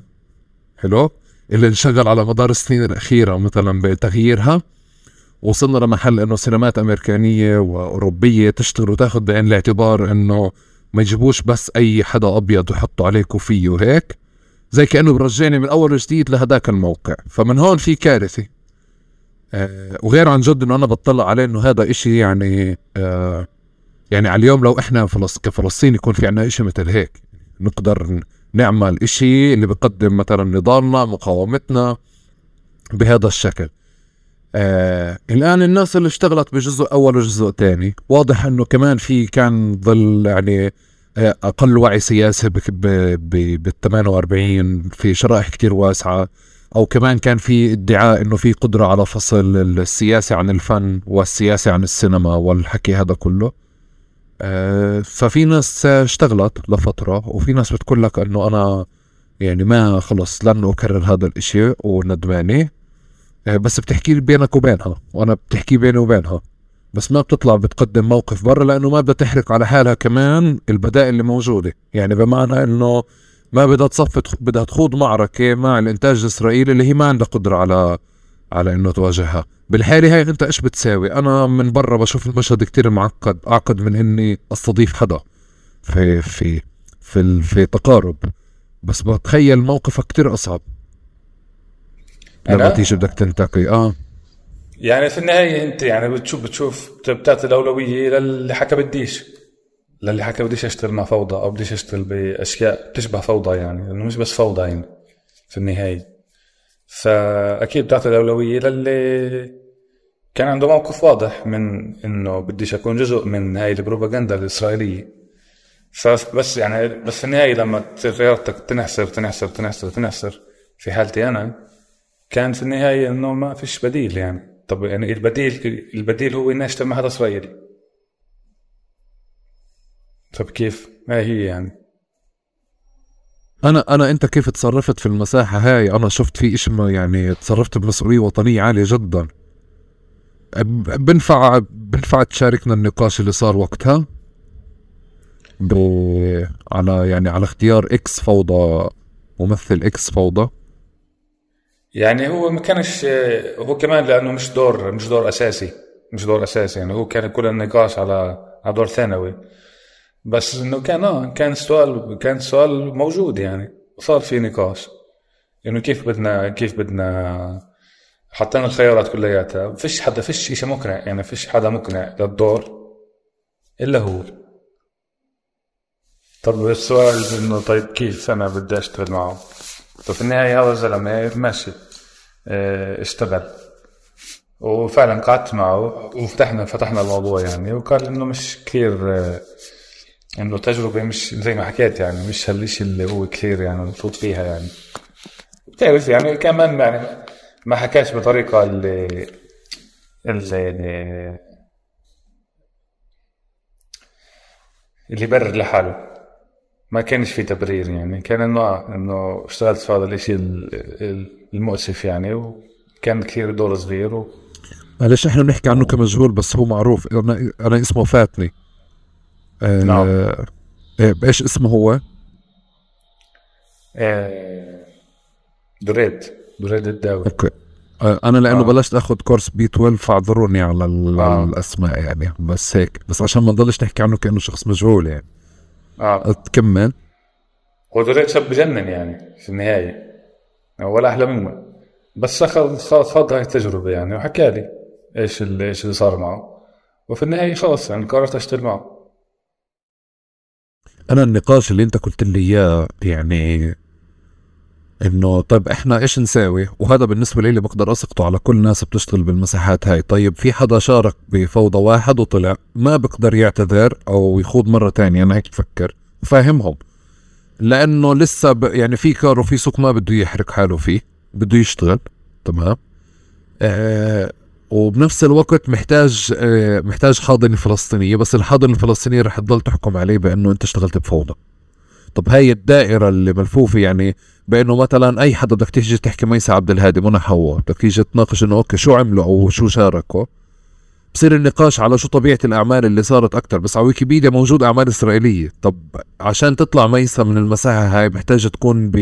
حلو؟ اللي انشغل على مدار السنين الأخيرة مثلا بتغييرها. وصلنا لمحل إنه سينمات أمريكانية وأوروبية تشتغل وتأخذ بعين الاعتبار إنه ما يجيبوش بس أي حدا أبيض ويحطوا عليه كوفيه وهيك. زي كأنه برجعني من أول وجديد لهداك الموقع. فمن هون في كارثة. آه وغير عن جد إنه أنا بطلع عليه إنه هذا إشي يعني آه يعني على اليوم لو إحنا فلس كفلسطين يكون في عنا إشي مثل هيك. نقدر نعمل إشي اللي بقدم مثلا نضالنا مقاومتنا بهذا الشكل. آه الآن الناس اللي اشتغلت بجزء أول وجزء ثاني واضح إنه كمان في كان ظل يعني آه أقل وعي سياسي بال 48 في شرائح كتير واسعة أو كمان كان في ادعاء إنه في قدرة على فصل السياسة عن الفن والسياسة عن السينما والحكي هذا كله. ففي ناس اشتغلت لفترة وفي ناس بتقول لك إنه أنا يعني ما خلص لن أكرر هذا الإشي وندمانة. آه، بس بتحكي بينك وبينها وأنا بتحكي بيني وبينها. بس ما بتطلع بتقدم موقف برا لأنه ما بدها تحرق على حالها كمان البدائل اللي موجودة. يعني بمعنى إنه ما بدها تصفي بدها تخوض معركة مع الإنتاج الإسرائيلي اللي هي ما عندها قدرة على على إنه تواجهها. بالحالة هاي انت إيش بتساوي؟ أنا من برا بشوف المشهد كتير معقد أعقد من إني أستضيف حدا في في في في تقارب. بس بتخيل موقفك كتير أصعب. لما؟ تيجي بدك تلتقي آه. يعني في النهاية أنت يعني بتشوف بتشوف بتعطي الأولوية للي حكى بديش. للي حكى بديش اشتغل مع فوضى أو بديش اشتغل بأشياء بتشبه فوضى يعني لأنه مش بس فوضى يعني في النهاية. فأكيد بتعطي الأولوية للي كان عنده موقف واضح من إنه بديش أكون جزء من هاي البروباغندا الإسرائيلية. فبس يعني بس في النهاية لما رياضتك تنحسر تنحسر تنحسر تنحسر في حالتي أنا كان في النهاية إنه ما فيش بديل يعني. طب يعني البديل البديل هو اني اشتغل مع هذا إسرائيلي. طب كيف؟ ما هي يعني؟ أنا أنا أنت كيف تصرفت في المساحة هاي؟ أنا شفت في إشي ما يعني تصرفت بمسؤولية وطنية عالية جدا. بنفع بنفع تشاركنا النقاش اللي صار وقتها؟ ب... على يعني على اختيار إكس فوضى ممثل إكس فوضى؟ يعني هو ما كانش هو كمان لأنه مش دور مش دور أساسي مش دور أساسي. يعني هو كان كل النقاش على على دور ثانوي. بس إنه كان آه كان السؤال كان السؤال موجود يعني صار في نقاش. إنه كيف بدنا كيف بدنا حطينا الخيارات كلياتها فيش حدا فيش شيء مقنع يعني فيش حدا مقنع للدور إلا هو. طب السؤال إنه طيب كيف أنا بدي أشتغل معه؟ طب في النهاية هذا الزلمة ماشي آه، اشتغل. وفعلا قعدت معه وفتحنا فتحنا الموضوع يعني وقال إنه مش كثير آه، انه تجربة مش زي ما حكيت يعني مش هالشيء اللي هو كثير يعني نفوت فيها يعني. بتعرف يعني كمان يعني ما حكاش بطريقة اللي اللي اللي يبرر لحاله. ما كانش في تبرير يعني كان إنه إنه اشتغلت في هذا الإشي ال- ال- المؤسف يعني وكان كثير دور صغير و... معلش إحنا بنحكي عنه كمجهول بس هو معروف. أنا أنا اسمه فاتني. نعم. آه بإيش اسمه هو؟ آه، دريد. دريد الداوي. أوكي. آه أنا لأنه آه. بلشت آخذ course B12 فاعذروني على, آه. الأسماء يعني بس هيك. بس عشان ما نضلش نحكي عنه كأنه شخص مجهول يعني. آه. تكمل. هو دريد شاب بجنن يعني في النهاية. ولا أحلى منه. بس اخذ خاض هاي التجربة يعني وحكى لي إيش اللي إيش اللي صار معه. وفي النهاية خلص يعني قررت أشتغل معه. أنا النقاش اللي أنت قلت لي إياه يعني إنه طيب إحنا إيش نساوي؟ وهذا بالنسبة لي بقدر اسقطه على كل الناس بتشتغل بالمساحات هاي. طيب في حدا شارك بفوضى واحد وطلع ما بقدر يعتذر أو يخوض مرة تانية أنا هيك بفكر. فاهمهم. لأنه لسه ب... يعني في كار وفي سوق ما بده يحرق حاله فيه بده يشتغل. تمام؟ آه وبنفس الوقت محتاج آه محتاج حاضنه فلسطينيه بس الحاضنه الفلسطينيه رح تضل تحكم عليه بأنه أنت اشتغلت بفوضى. طب هاي الدائرة اللي ملفوفة يعني بأنه مثلا أي حدا بدك تيجي تحكي ميسى عبد الهادي منى حوا بدك تيجي تناقش إنه أوكي شو عملوا أو شو شاركوا؟ بصير النقاش على شو طبيعة الأعمال اللي صارت أكتر. بس على ويكيبيديا موجود أعمال إسرائيلية. طب عشان تطلع ميسة من المساحة هاي محتاجة تكون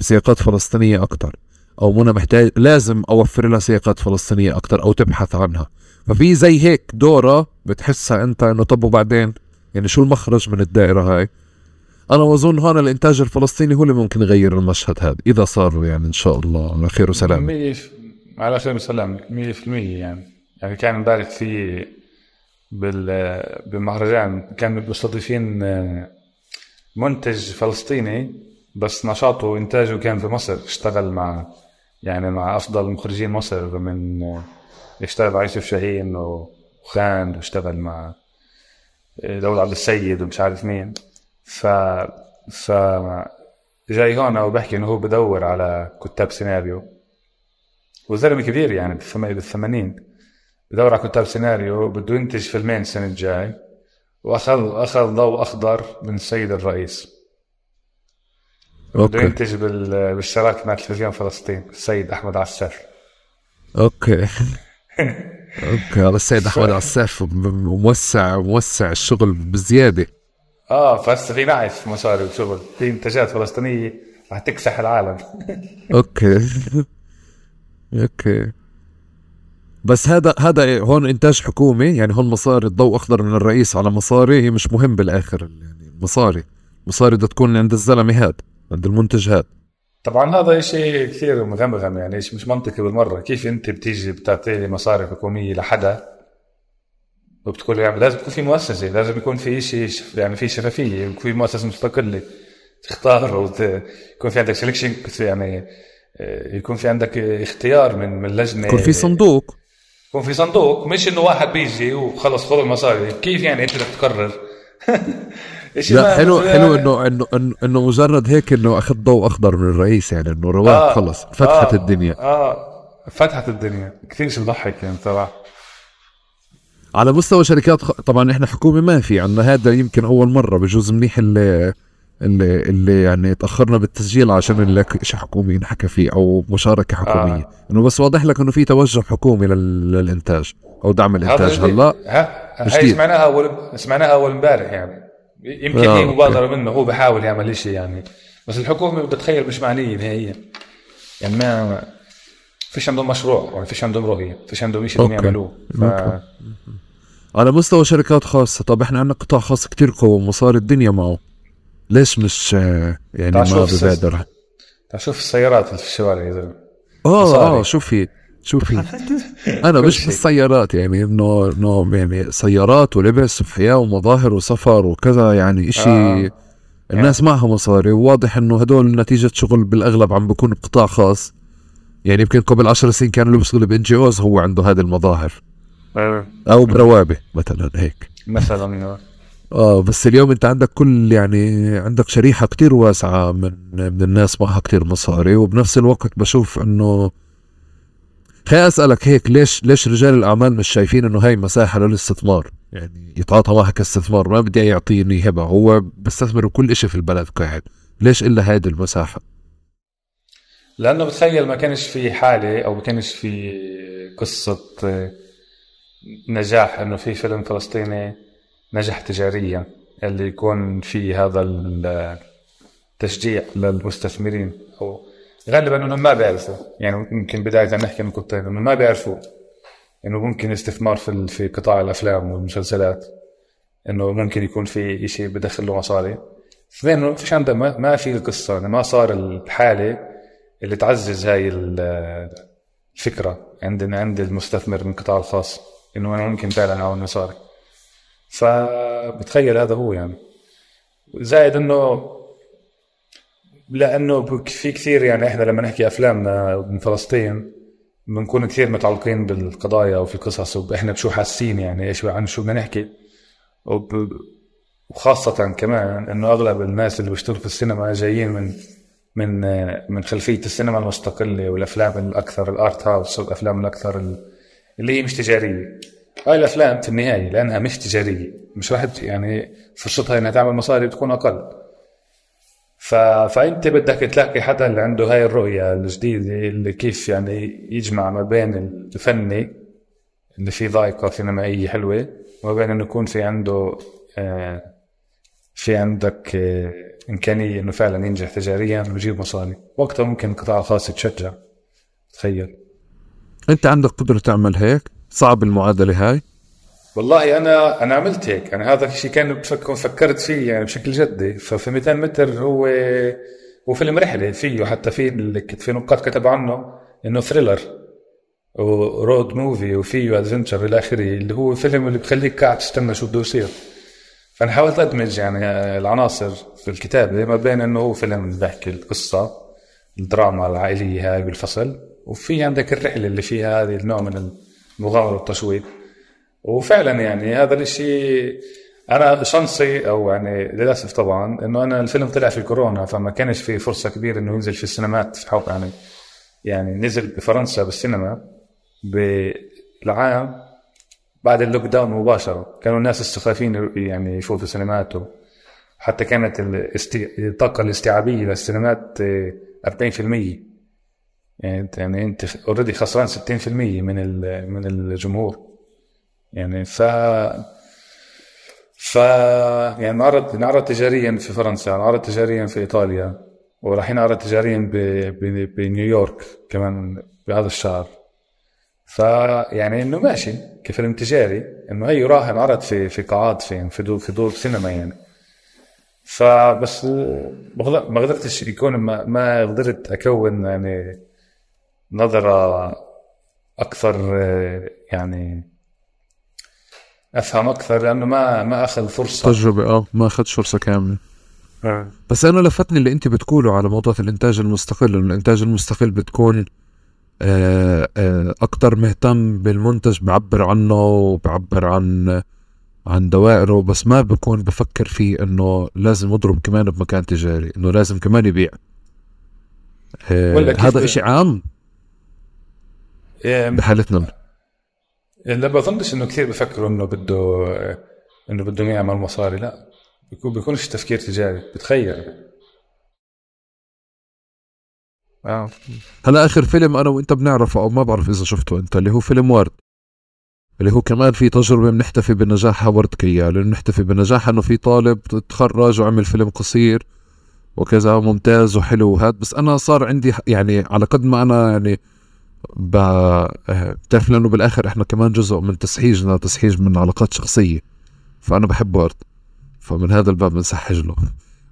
بسياقات فلسطينية أكتر. أو منى محتاج لازم أوفر لها سياقات فلسطينية أكتر أو تبحث عنها. ففي زي هيك دورة بتحسها أنت إنه طب وبعدين؟ يعني شو المخرج من الدائرة هاي؟ أنا بظن هون الإنتاج الفلسطيني هو اللي ممكن يغير المشهد هذا إذا صار يعني إن شاء الله. على خير وسلام على خير وسلام 100% يعني. يعني كان امبارح في بال بالمهرجان كانوا مستضيفين آه، منتج فلسطيني. بس نشاطه وإنتاجه كان في مصر اشتغل مع يعني مع أفضل مخرجين مصر من اشتغل مع يوسف شاهين وخان واشتغل مع داود عبد السيد ومش عارف مين. ف ف جاي هون وبحكي إنه هو بدور على كتاب سيناريو. وزلمة كبير يعني بالثم- بالثمانين. بدور على كتاب سيناريو بده ينتج فيلمين السنة الجاي. وأخذ أخذ ضوء أخضر من السيد الرئيس. بده أوكي ينتج بال- بالشراكة مع تلفزيون فلسطين السيد أحمد عساف أوكي. أوكي هذا السيد أحمد عساف موسع موسع الشغل بزيادة. آه فهسه في نعف مصاري وشغل في انتاجات فلسطينية رح تكسح العالم. أوكي. أوكي. بس هذا هذا هون إنتاج حكومي؟ يعني هون مصاري الضوء أخضر من الرئيس على مصاري هي مش مهم بالآخر يعني مصاري. مصاري بدها تكون عند الزلمة هاد. عند المنتج هاد طبعا هذا شيء كثير مغمغم يعني مش منطقي بالمرة. كيف أنت بتيجي بتعطي مصاري حكومية لحدا وبتقول يعني لازم يكون في مؤسسة لازم يكون في شيء يعني في شفافية يكون في مؤسسة مستقلة تختار ويكون في عندك سelection يعني آه، يكون في عندك اختيار من من لجنة. يكون في صندوق. يكون في صندوق مش إنه واحد بيجي وخلص خذ المصاري. كيف يعني أنت بدك تقرر؟ لا حلو حلو إنه إنه إنه مجرد هيك إنه أخذ ضوء أخضر من الرئيس يعني إنه رواق آه خلص فتحت آه الدنيا. آه فتحت الدنيا. كثير شيء بضحك يعني صراحة. على مستوى شركات خ... طبعا إحنا حكومة ما في عندنا هذا يمكن أول مرة بجوز منيح اللي اللي اللي يعني تأخرنا بالتسجيل عشان شيء حكومي نحكى فيه أو مشاركة حكومية. آه. إنه بس واضح لك إنه في توجه حكومي لل... للإنتاج أو دعم الإنتاج هلا ها؟ هي سمعناها أول سمعناها أول إمبارح يعني. يمكن آه. هي مبادرة منه هو بحاول يعمل شيء يعني. بس الحكومة بتخيل مش معنية نهائيا. يعني ما فيش عندهم مشروع ولا فيش عندهم رؤية فيش عندهم شيء بدهم يعملوه. ف... على مستوى شركات خاصة طب إحنا عندنا قطاع خاص كتير قوي ومصاري الدنيا معه. ليش مش يعني ما ببادر؟ شوف السيارات في الشوارع يا زلمة. آه آه شوفي شوفي أنا مش بالسيارات يعني انه انه يعني سيارات ولبس وحياة ومظاهر وسفر وكذا يعني إشي آه. الناس يعني. معها مصاري وواضح إنه هدول نتيجة شغل بالأغلب عم بكون بقطاع خاص. يعني يمكن قبل عشر سنين كان اللي بيشتغل بان جي اوز هو عنده هذه المظاهر. أيوة. أو بروابة مثلا هيك. مثلا آه بس اليوم أنت عندك كل يعني عندك شريحة كتير واسعة من من الناس معها كتير مصاري وبنفس الوقت بشوف إنه خليني أسألك هيك ليش ليش رجال الأعمال مش شايفين إنه هاي مساحة للاستثمار؟ يعني يتعاطى معها كاستثمار ما بدي يعطيني هبة. هو بيستثمر كل شيء في البلد قاعد ليش إلا هذه المساحة؟ لأنه بتخيل ما كانش في حالة أو ما كانش في قصة نجاح إنه في فيلم فلسطيني نجح تجاريا اللي يكون في هذا التشجيع للمستثمرين أو غالبا إنهم ما بيعرفوا. يعني يمكن بداية نحكي نقطتين إنهم ما بيعرفوا إنه ممكن استثمار في في قطاع الأفلام والمسلسلات إنه ممكن يكون في شيء بدخل له مصاري. اثنين انه فيش عنده ما, ما في القصة يعني ما صار الحالة اللي تعزز هاي الفكرة عند عند المستثمر من القطاع الخاص إنه أنا ممكن فعلا اعمل مصاري. فبتخيل هذا هو يعني. زائد إنه لأنه في كثير يعني إحنا لما نحكي افلامنا من فلسطين بنكون كثير متعلقين بالقضايا وفي القصص وإحنا بشو حاسين يعني إيش عن شو بدنا نحكي. وخاصة كمان إنه أغلب الناس اللي بيشتغلوا في السينما جايين من من من خلفية السينما المستقلة والأفلام الأكثر الآرت هاوس والأفلام الأكثر اللي هي مش تجارية. هاي الأفلام في النهاية لأنها مش تجارية مش واحد يعني فرصتها إنها تعمل مصاري بتكون أقل. ف... فانت بدك تلاقي حدا اللي عنده هاي الرؤية الجديدة اللي كيف يعني يجمع ما بين الفني اللي فيه ذائقه سينمائية حلوة وما بين إنه يكون في عنده آه في عندك آه إمكانية إنه فعلا ينجح تجاريا ويجيب مصاري. وقتها ممكن القطاع الخاص يتشجع. تخيل. أنت عندك قدرة تعمل هيك؟ صعب المعادلة هاي؟ والله أنا أنا عملت هيك. يعني هذا الشيء كان بفكر فكرت فيه يعني بشكل جدي. ففي 200 متر هو هو فيلم رحلة فيه حتى في في نقاط كتب عنه إنه thriller و road movie وفيه adventure إلى آخره. اللي هو فيلم اللي بخليك قاعد تستنى شو بده يصير. فأنا حاولت أدمج يعني العناصر في الكتابه ما بين إنه هو فيلم بحكي القصة الدراما العائلية هاي بالفصل وفي عندك الرحلة اللي فيها هذه النوع من المغامرة والتشويق. وفعلا يعني هذا الشيء أنا شانسي أو يعني للأسف طبعا إنه أنا الفيلم طلع في كورونا فما كانش في فرصة كبيرة إنه ينزل في السينمات في حوق يعني يعني نزل بفرنسا بالسينما بالعام بعد ال lockdown مباشرة. كانوا الناس لسا خايفين يعني يفوتوا سينمات حتى كانت الطاقة الاستيعابية للسينمات 40% يعني انت يعني أنت already خسران 60% من من الجمهور. يعني ف ف يعني نعرض نعرض تجاريا في فرنسا نعرض تجاريا في إيطاليا وراح نعرض تجاريا ب... ب... بنيويورك كمان بهذا الشهر. فيعني إنه ماشي كفيلم تجاري إنه هي راح انعرض في في قاعات في في دور, في دور سينما يعني. فبس ما قدرتش يكون ما, ما قدرت أكون يعني نظرة أكثر يعني أفهم أكثر لأنه ما ما أخذ فرصة. تجربة آه ما اخذش فرصة كاملة. آه. بس أنا لفتني اللي أنت بتقوله على موضوع الإنتاج المستقل إنه الإنتاج المستقل بتكون آه، آه، أكثر مهتم بالمنتج بعبر عنه وبعبر عن عن دوائره. بس ما بكون بفكر فيه إنه لازم أضرب كمان بمكان تجاري إنه لازم كمان يبيع. هذا إشي عام. بحالتنا. لا بظنش إنه كثير بفكروا إنه بده إنه بده يعمل مصاري لا. بيكون بيكونش تفكير تجاري بتخيل. آه. هلا آخر فيلم أنا وإنت بنعرفه أو ما بعرف إذا شفته إنت اللي هو فيلم ورد اللي هو كمان في تجربة بنحتفي بنجاحها ورد كيا لأنه بنحتفي بنجاحها إنه في طالب تخرج وعمل فيلم قصير وكذا ممتاز وحلو وهذا بس أنا صار عندي يعني على قد ما أنا يعني بتعرف لأنه بالآخر إحنا كمان جزء من تسحيجنا تسحيج من علاقات شخصية. فأنا بحب ورد فمن هذا الباب بنسحج له.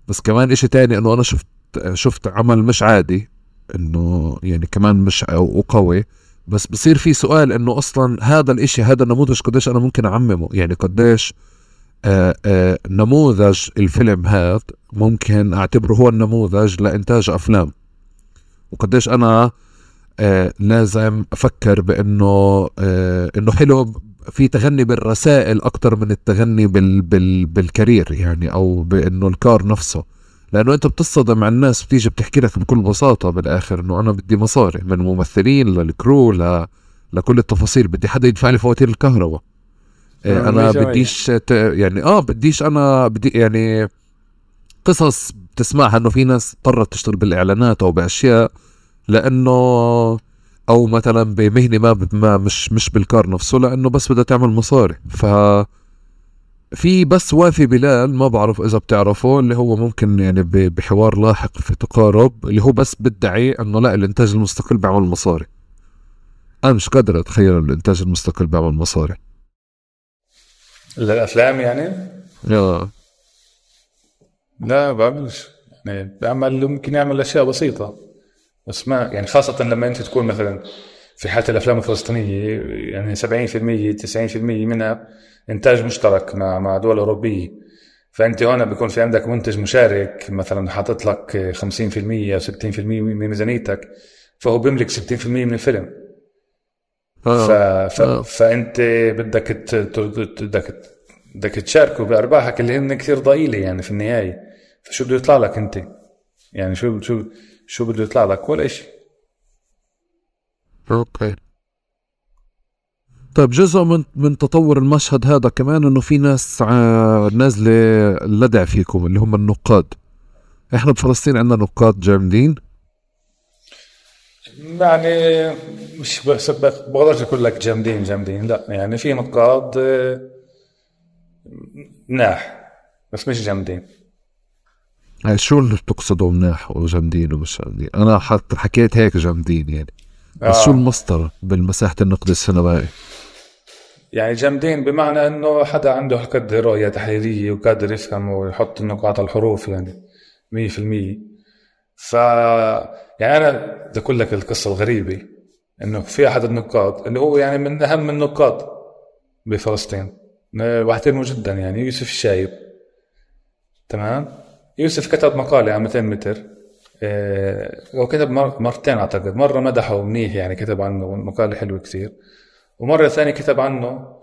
بس كمان إشي تاني إنه أنا شفت شفت عمل مش عادي. إنه يعني كمان مش وقوي. بس بصير في سؤال إنه أصلا هذا الإشي هذا النموذج قديش أنا ممكن أعممه؟ يعني قديش آآ آآ نموذج الفيلم هذا ممكن أعتبره هو النموذج لإنتاج أفلام؟ وقديش أنا آه لازم أفكر بأنه آه إنه حلو في تغني بالرسائل أكثر من التغني بال بال بالكارير يعني أو بأنه الكار نفسه. لأنه أنت بتصطدم مع الناس بتيجي بتحكي لك بكل بساطة بالآخر إنه أنا بدي مصاري من ممثلين للكرو ل... لكل التفاصيل بدي حدا يدفع لي فواتير الكهرباء. آه أنا بديش ت... يعني آه بديش أنا بدي يعني قصص بتسمعها إنه في ناس اضطرت تشتغل بالإعلانات أو بأشياء لأنه أو مثلا بمهنه ما, ما مش مش بالكار نفسه لأنه بس بدها تعمل مصاري. ف في بس وافي بلال ما بعرف إذا بتعرفه اللي هو ممكن يعني بحوار لاحق في تقارب اللي هو بس بدعي إنه لا الإنتاج المستقل بيعمل مصاري. أنا مش قادر أتخيل الإنتاج المستقل بيعمل مصاري. الافلام يعني؟ يا. لا بعملش. يعني بعمل ممكن يعمل أشياء بسيطة. بس ما يعني خاصة لما أنت تكون مثلا في حالة الأفلام الفلسطينية يعني 70% 90% منها إنتاج مشترك مع مع دول أوروبية فأنت هنا بيكون في عندك منتج مشارك مثلا حاطط لك 50% أو 60% من ميزانيتك فهو بيملك 60% من الفيلم آه. ف... ف... آه. فأنت بدك ت... بدك بدك تشاركه بأرباحك اللي هن كثير ضئيلة يعني في النهاية فشو بده يطلع لك أنت يعني شو شو شو بده يطلع لك؟ ولا شيء أوكي. طيب جزء من من تطور المشهد هذا كمان إنه في ناس نازلة لدع فيكم اللي هم النقاد. إحنا بفلسطين عندنا نقاد جامدين. يعني مش بقدرش أقول لك جامدين جامدين. لا يعني في نقاد مناح بس مش جامدين. يعني شو اللي بتقصده مناح وجامدين ومش جامدين؟ أنا حتى حكيت هيك جامدين يعني. بس آه. شو المصدر بالمساحة النقد السينمائي يعني جامدين بمعنى إنه حدا عنده هالقد رؤية تحليلية وقادر يفهم ويحط النقاط الحروف يعني 100% ف يعني أنا بدي أقول لك القصة الغريبة إنه في أحد النقاد اللي هو يعني من أهم النقاد بفلسطين. واحترمه جدا يعني يوسف الشايب. تمام؟ يوسف كتب مقالة على 200 متر آه، هو كتب مرتين أعتقد. مرة مدحه منيح يعني كتب عنه مقالة حلوة كثير. ومرة ثانية كتب عنه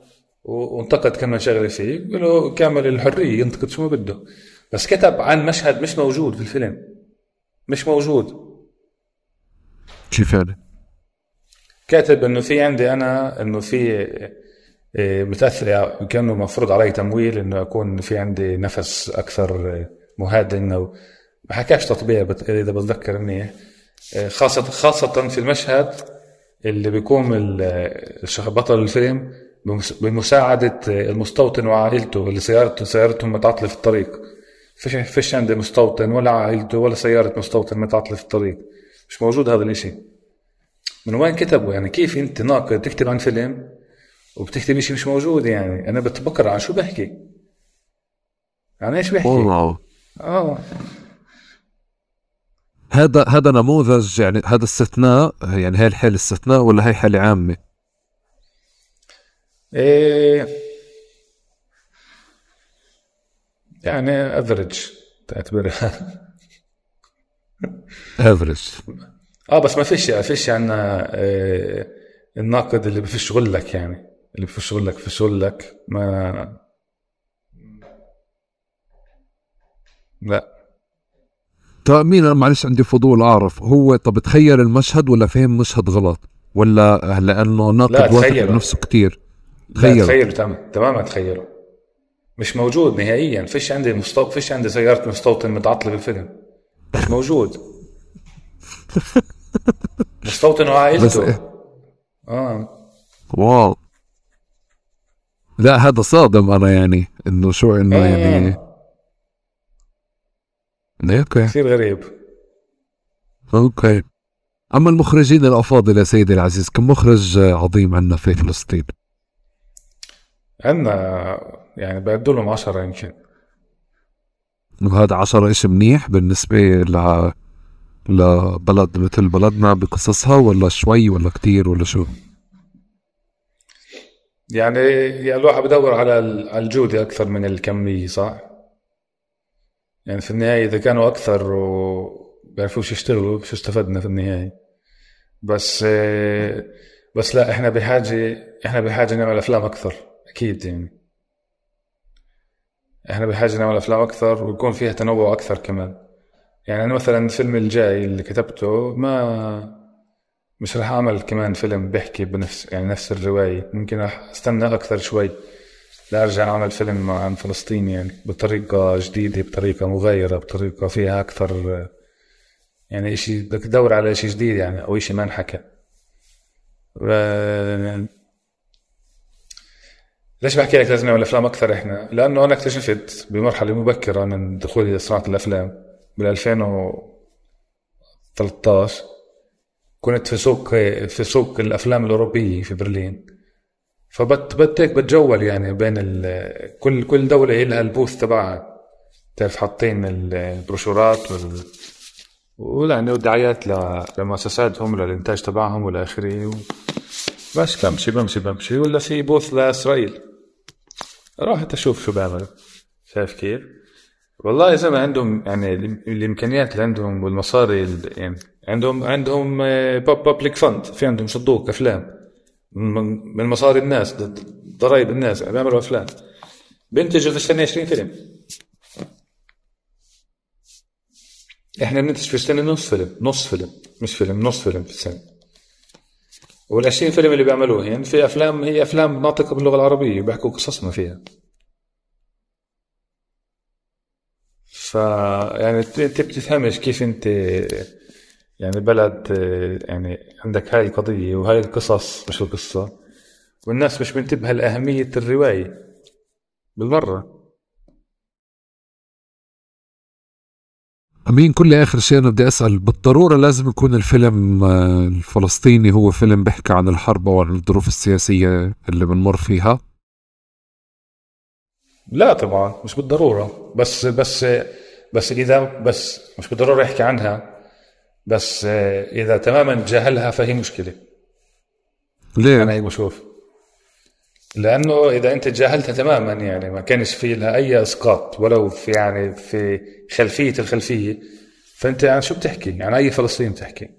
وانتقد كم شغلة فيه له كامل الحرية ينتقد شو ما بده. بس كتب عن مشهد مش موجود في الفيلم. مش موجود. كيف يعني؟ كاتب إنه في عندي أنا إنه في آه، كأنه مفروض علي تمويل إنه أكون في عندي نفس أكثر آه، مهادن أو ما حكاش تطبيع إذا بتذكر منيح آه، خاصة خاصة في المشهد اللي بيقوم بطل الفيلم بمساعدة المستوطن وعائلته اللي سيارته سيارتهم متعطلة في الطريق. فيش فيش عندي مستوطن ولا عائلته ولا سيارة مستوطن متعطلة في الطريق. مش موجود هذا الإشي. من وين كتبوا؟ يعني كيف أنت ناقد تكتب عن فيلم وبتكتب شيء مش موجود يعني؟ أنا بتبكر عن شو بحكي؟ عن إيش بحكي؟ والله. آه هذا هذا نموذج يعني هذا استثناء يعني هاي الحالة استثناء ولا هي حالة عامة؟ إيه. يعني افريج تعتبرها. افريج آه بس ما فيش ما فيش عنا إيه الناقد اللي بفش غلك يعني اللي بفش غلك بفش غلك ما لا. طيب مين؟ أنا معلش عندي فضول أعرف. هو طب تخيل المشهد ولا فهم مشهد غلط؟ ولا لأنه لا، ناقد واثق تخيله. بنفسه كتير. لا تخيل. تخيلوا تمام تماما تخيلوا مش موجود نهائيا. فيش عندي مستو... فيش عندي سيارة مستوطن متعطلة بالفيلم. مش موجود. مستوطن بس وعائلته إيه؟ آه. wow. لا هذا صادم أنا يعني إنه شو إنه إيه. يعني أوكي كثير غريب. أوكي. أما المخرجين الأفاضل يا سيدي العزيز كم مخرج عظيم عندنا في فلسطين؟ عندنا يعني بعدوا لهم 10 يمكن. وهذا عشرة إشي منيح بالنسبة ل لبلد مثل بلدنا بقصصها ولا شوي ولا كتير ولا شو؟ يعني يعني الواحد بدور على الجودة أكثر من الكمية صح؟ يعني في النهاية إذا كانوا أكثر وبيعرفوش يشتغلوا شو استفدنا في النهاية. بس آه، بس لا إحنا بحاجة إحنا بحاجة نعمل أفلام أكثر أكيد يعني. إحنا بحاجة نعمل أفلام أكثر ويكون فيها تنوع أكثر كمان. يعني أنا مثلا الفيلم الجاي اللي كتبته ما مش راح أعمل كمان فيلم بيحكي بنفس يعني نفس الرواية. ممكن راح أستنى أكثر شوي. لأرجع اعمل فيلم عن فلسطين يعني بطريقة جديدة بطريقة مغايرة بطريقة فيها أكثر يعني إشي بدك تدور على إشي جديد يعني أو إشي ما انحكى ليش بحكي لك لازم نعمل أفلام أكثر إحنا؟ لأنه أنا اكتشفت بمرحلة مبكرة من دخولي لصناعة الأفلام بال 2013 كنت في سوق في سوق الأفلام الأوروبية في برلين هيك بتجول يعني بين ال... كل كل دولة لها البوث تبعها. تعرف حاطين ال- البروشورات وال ويعني ودعايات لمؤسساتهم للإنتاج تبعهم والى اخره و... بس بمشي بمشي بمشي. ولا في بوث لإسرائيل. رحت أشوف شو بيعملوا شايف كيف؟ والله يا زلمه عندهم يعني الإمكانيات اللي عندهم والمصاري ال- يعني عندهم عندهم بابليك فند في عندهم صندوق أفلام. من مصاري الناس ضرائب الناس بيعملوا افلام بينتجوا في السنة 20 فيلم. إحنا بننتج في السنة نص فيلم نص فيلم مش فيلم نص فيلم في السنة. وال 20 فيلم اللي بيعملوه يعني في أفلام هي أفلام ناطقة باللغة العربية بيحكوا قصصنا فيها. ف يعني أنت بتفهمش كيف أنت يعني بلد يعني عندك هاي القضية وهاي القصص. مش القصة؟ والناس مش منتبهة لأهمية الرواية. بالمرة. أمين كل آخر شيء أنا بدي أسأل بالضرورة لازم يكون الفيلم آه، الفلسطيني هو فيلم بيحكي عن الحرب أو عن الظروف السياسية اللي بنمر فيها؟ لا طبعا مش بالضرورة. بس بس بس إذا بس مش بالضرورة يحكي عنها. بس آه، إذا تماما تجاهلها فهي مشكلة أنا ليه؟ هيك بشوف لأنه إذا أنت تجاهلتها تماما يعني ما كانش في لها أي إسقاط ولو في يعني في خلفية الخلفية فأنت عن شو بتحكي؟ عن أي فلسطين بتحكي؟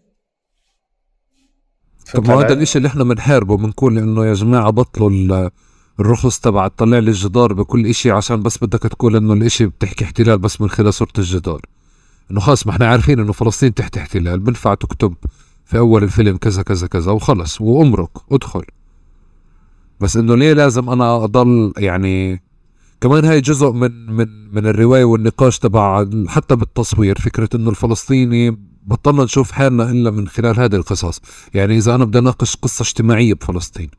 طب ما هذا؟ الإشي اللي إحنا بنحاربه بنقول إنه يا جماعة بطلوا ال- الرخص تبع تطلع لي الجدار بكل إشي عشان بس بدك تقول إنه الإشي بتحكي احتلال بس من خلال صورة الجدار إنه خلص ما إحنا عارفين إنه فلسطين تحت احتلال بنفع تكتب في أول الفيلم كذا كذا كذا وخلص وأمرك ادخل. بس إنه ليه لازم أنا أضل يعني كمان هاي جزء من من من الرواية والنقاش تبع حتى بالتصوير فكرة إنه الفلسطيني بطلنا نشوف حالنا إلا من خلال هذه القصص. يعني إذا أنا بدي أناقش قصة اجتماعية بفلسطين.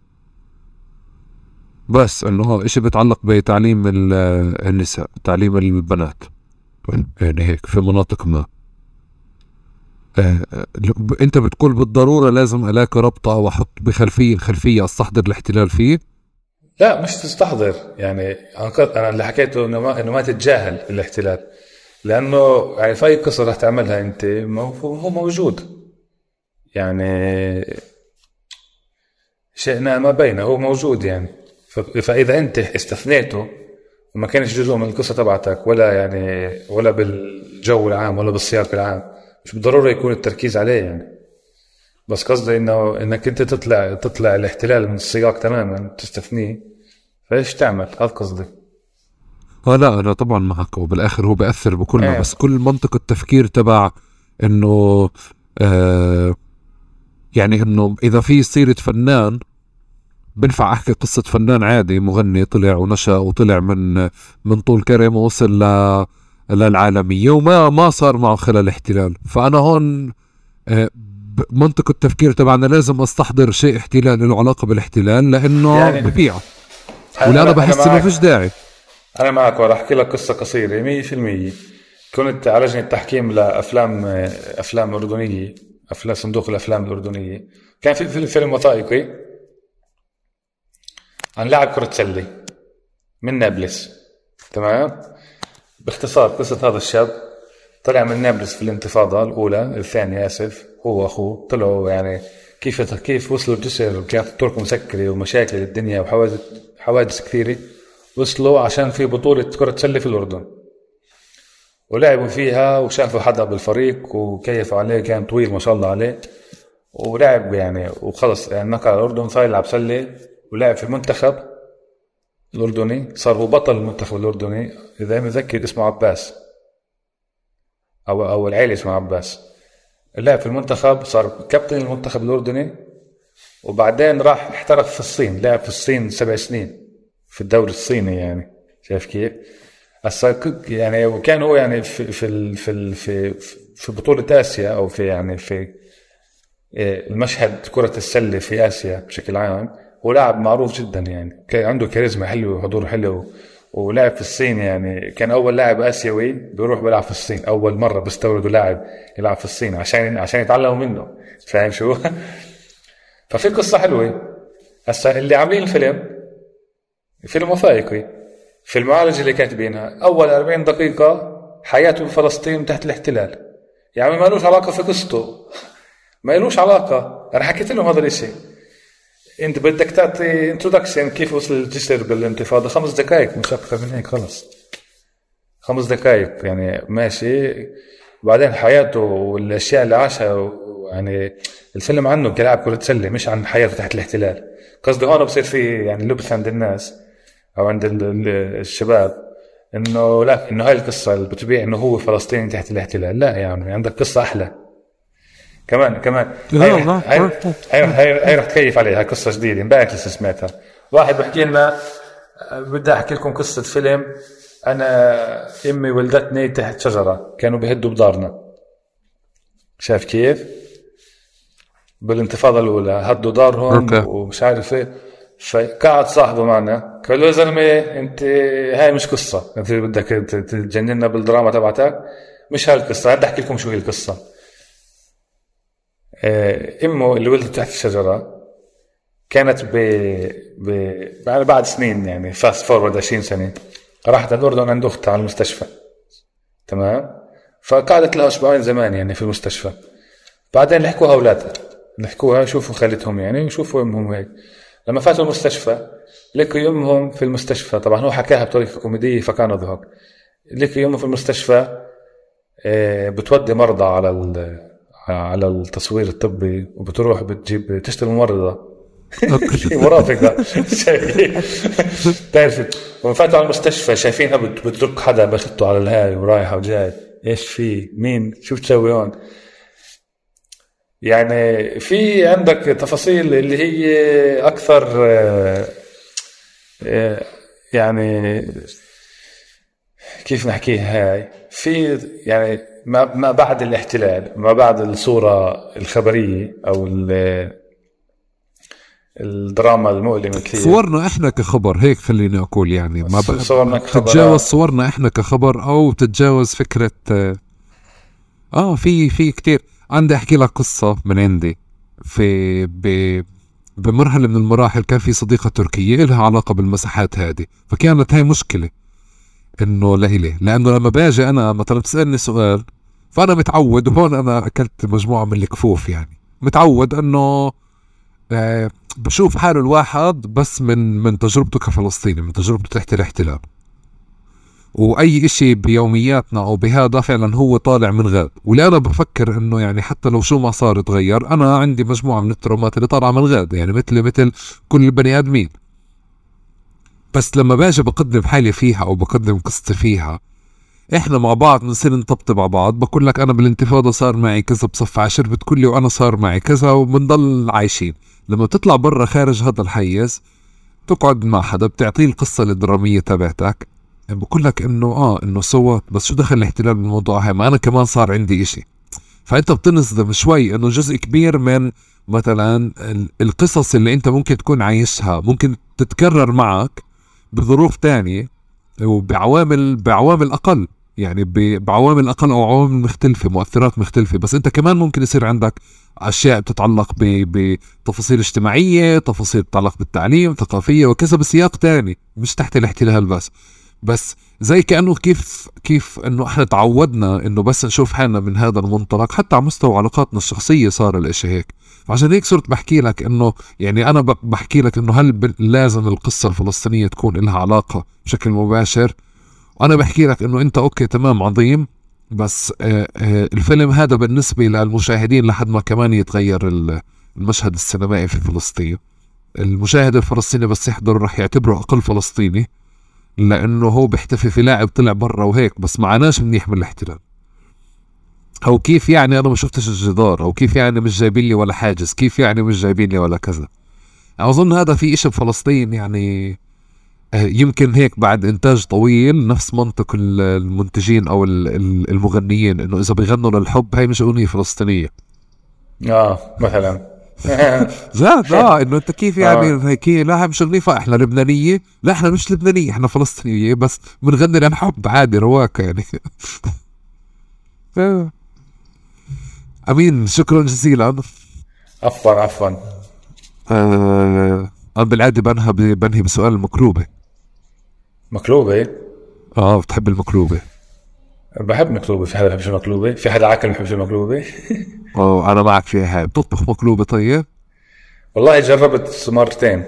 بس إنه إشي بيتعلق بتعليم ال- النساء تعليم البنات. يعني هيك في مناطق ما. آه ب- أنت بتقول بالضرورة لازم ألاقي ربطة وأحط بخلفية الخلفية أستحضر الاحتلال فيه؟ لا مش تستحضر. يعني أنا اللي حكيته إنه ما تتجاهل الاحتلال لأنه يعني في أي قصة رح تعملها أنت هو موجود. يعني شئنا ما بينه هو موجود يعني. فإذا أنت استثنيته وما كانش جزء من القصة تبعتك ولا يعني ولا بالجو العام ولا بالسياق العام. مش بالضرورة يكون التركيز عليه يعني. بس قصدي إنه إنك أنت تطلع تطلع الاحتلال من السياق تماما تستثنيه. فإيش تعمل؟ هذا قصدي. آه لا أنا طبعا معك. وبالآخر هو بيأثر بكلنا إيه. بس كل منطق التفكير تبع إنه آه يعني إنه إذا في سيره فنان بنفع أحكي قصة فنان عادي مغني طلع ونشأ وطلع من من طول كرم ووصل ل للعالميه وما ما صار معه خلال الاحتلال فأنا هون آه منطق التفكير تبعنا لازم أستحضر شيء احتلال له علاقة بالاحتلال لأنه يعني- ببيع ولا أنا بحس إنه. فيش داعي. أنا معك وراح أحكي لك قصة قصيرة 100% كنت على لجنة تحكيم لأفلام أفلام أردنية افلام صندوق الأفلام الأردنية. كان في فيلم وثائقي. عن لاعب كرة سلة من نابلس. تمام؟ باختصار قصة هذا الشاب طلع من نابلس في الانتفاضة الأولى الثانية آسف هو وأخوه طلعوا يعني كيف كيف وصلوا الجسر وكانت الطرق مسكرة ومشاكل الدنيا وحوادث حوادث كثيرة. وصلوا عشان في بطولة كرة سلة في الأردن. ولعبوا فيها وشافوا حدا بالفريق وكيفوا عليه كان طويل ما شاء الله عليه. ولعب يعني وخلص يعني نقل على الأردن صار يلعب سلة. ولعب في المنتخب الأردني صار هو بطل المنتخب الأردني إذا متذكر اسمه عباس. أو أو العيلة اسمه عباس. لعب في المنتخب صار كابتن المنتخب الأردني وبعدين راح احترف في الصين لعب في الصين سبع سنين في الدوري الصيني يعني. شايف كيف؟ يعني وكان هو يعني في في في في في بطولة آسيا أو في يعني في إيه، المشهد كرة السلة في آسيا بشكل عام. هو لاعب معروف جدا يعني. كان عنده كاريزما حلوة وحضور حلو ولعب في الصين يعني. كان أول لاعب آسيوي بيروح بيلعب في الصين أول مرة بيستوردوا لاعب يلعب في الصين عشان عشان يتعلموا منه. فاهم شو؟ ففي قصة حلوة. هسا اللي عاملين الفيلم فيلم وثائقي. في المعالجة اللي كاتبينها أول 40 دقيقة حياته بفلسطين تحت الاحتلال. يعني ما لوش علاقة في قصته. ما لوش علاقة. أنا حكيت لهم هذا الشيء أنت بدك تعطي انتروداكشن كيف وصل الجسر بالانتفاضة؟ خمس دقائق مش أكثر من هيك خلص. خمس دقائق يعني ماشي. بعدين حياته والأشياء اللي عاشها يعني الفيلم عنه كلاعب كرة سلة مش عن حياته تحت الاحتلال. قصدي هون بصير في يعني لبس عند الناس أو عند ال- ال- الشباب إنه لا إنه هاي القصة اللي بتبيع إنه هو فلسطيني تحت الاحتلال. لا يعني عندك قصة أحلى. كمان كمان. هاي لا. هاي هاي, هاي, هاي رح تكيف عليها قصة جديدة. امبارح لسه سمعتها واحد بحكي لنا آه، بدي أحكي لكم قصة فيلم. أنا أمي ولدتني تحت شجرة. كانوا بيهدوا بدارنا. شايف كيف؟ بالانتفاضة الأولى. هدوا دارهم أوكي. ومش عارف إيه. فقعد صاحبه معنا. قال له يا زلمة انت هاي مش قصة. انت بدك ت- تجننا بالدراما تبعتك. مش هاي القصة بدي أحكي لكم شو هي القصة. إمه اللي ولدت تحت الشجرة كانت ب... ب... بعد- سنين يعني fast forward 20 سنة راحت على الأردن عند أختها على المستشفى تمام؟ فقعدت لها أسبوعين زمان يعني في المستشفى. بعدين لحقوها أولادها لحقوها يشوفوا خالتهم يعني يشوفوا أمهم هيك. لما فاتوا المستشفى لقوا أمهم في المستشفى طبعا هو حكاها بطريقة كوميدية فكان ضحك لقوا امه في المستشفى آه، بتودي مرضى على ال- على التصوير الطبي وبتروح بتجيب تشتري ممرضة. في مرافقة. بتعرف فاتوا على المستشفى شايفينها بت- بتدق حدا باخذته على الهاي ورايحة وجاي إيش في؟ مين؟ شو بتسوي هون؟ يعني في عندك تفاصيل اللي هي أكثر آه، آه، يعني كيف نحكيها هاي؟ في يعني ما ما بعد الاحتلال ما بعد الصورة الخبرية أو ال- الدراما المؤلمة كثير. صورنا إحنا كخبر هيك خليني أقول يعني ما بقى صورنا كخبر. تتجاوز صورنا إحنا كخبر أو تتجاوز فكرة آه, آه في في كتير. عندي أحكي لك قصة من عندي. في ب بمرحلة من المراحل كان في صديقة تركية لها علاقة بالمساحات هذه. فكانت هاي مشكلة إنه لإلي لأنه لما باجي أنا مثلا تسألني سؤال فأنا متعود وهون أنا أكلت مجموعة من الكفوف يعني. متعود إنه آه بشوف حاله الواحد بس من من تجربته كفلسطيني من تجربته تحت الاحتلال. وأي إشي بيومياتنا أو بهذا فعلا هو طالع من غاد واللي أنا بفكر إنه يعني حتى لو شو ما صار تغير أنا عندي مجموعة من الترومات اللي طالعة من غاد يعني مثل مثل كل البني آدمين. بس لما باجي بقدم حالي فيها أو بقدم قصتي فيها إحنا مع بعض بنصير نطبطب مع بعض. بقول لك أنا بالانتفاضة صار معي كذا بصف عشر بتقول لي وأنا صار معي كذا وبنضل عايشين. لما بتطلع برا خارج هذا الحيز تقعد مع حدا بتعطيه القصة الدرامية تبعتك. بقول لك إنه آه إنه سوت بس شو دخل الاحتلال بالموضوع؟ هاي ما أنا كمان صار عندي إشي. فأنت بتنصدم شوي إنه جزء كبير من مثلا القصص اللي أنت ممكن تكون عايشها ممكن تتكرر معك بظروف تانية وبعوامل بعوامل أقل. يعني بعوامل أقل أو عوامل مختلفة مؤثرات مختلفة. بس أنت كمان ممكن يصير عندك أشياء بتتعلق بتفاصيل اجتماعية تفاصيل بتتعلق بالتعليم ثقافية وكذا بسياق تاني مش تحت الاحتلال بس. بس زي كأنه كيف كيف إنه إحنا تعودنا إنه بس نشوف حالنا من هذا المنطلق حتى على مستوى علاقاتنا الشخصية صار الإشي هيك. عشان هيك صرت بحكي لك إنه يعني أنا بحكي لك إنه هل لازم القصة الفلسطينية تكون لها علاقة بشكل مباشر؟ وأنا بحكي لك إنه أنت أوكي تمام عظيم. بس آه، آه، الفيلم هذا بالنسبة للمشاهدين لحد ما كمان يتغير المشهد السينمائي في فلسطين. المشاهد الفلسطيني بس يحضر رح يعتبره أقل فلسطيني لأنه هو بيحتفي في لاعب طلع برا وهيك بس معناش منيح من الاحتلال أو كيف يعني أنا ما شفتش الجدار أو كيف يعني مش جايبين لي ولا حاجز كيف يعني مش جايبين لي ولا كذا. أظن هذا في إشي بفلسطين يعني يمكن هيك بعد إنتاج طويل نفس منطق المنتجين أو المغنيين إنه إذا بيغنوا للحب هاي مش أغنية فلسطينية. آه مثلا. زاد آه إنه أنت كيف يعني آه. هيك؟ لا مش نظيفه إحنا لبنانية. لا إحنا مش لبنانية إحنا فلسطينية بس بنغني عن حب عادي رواقه يعني. أمين شكرا جزيلا. عفوا عفوا. آه أنا بالعادة بنهى بنهي بسؤال المكروبة. مكروبه آه بتحب المكروبه بحب مقلوبه في حدا بحبش المقلوبه في حدا عاكل ما بحبش المقلوبه آه أنا معك فيها. هاي بتطبخ مقلوبه طيب؟ والله جربت مرتين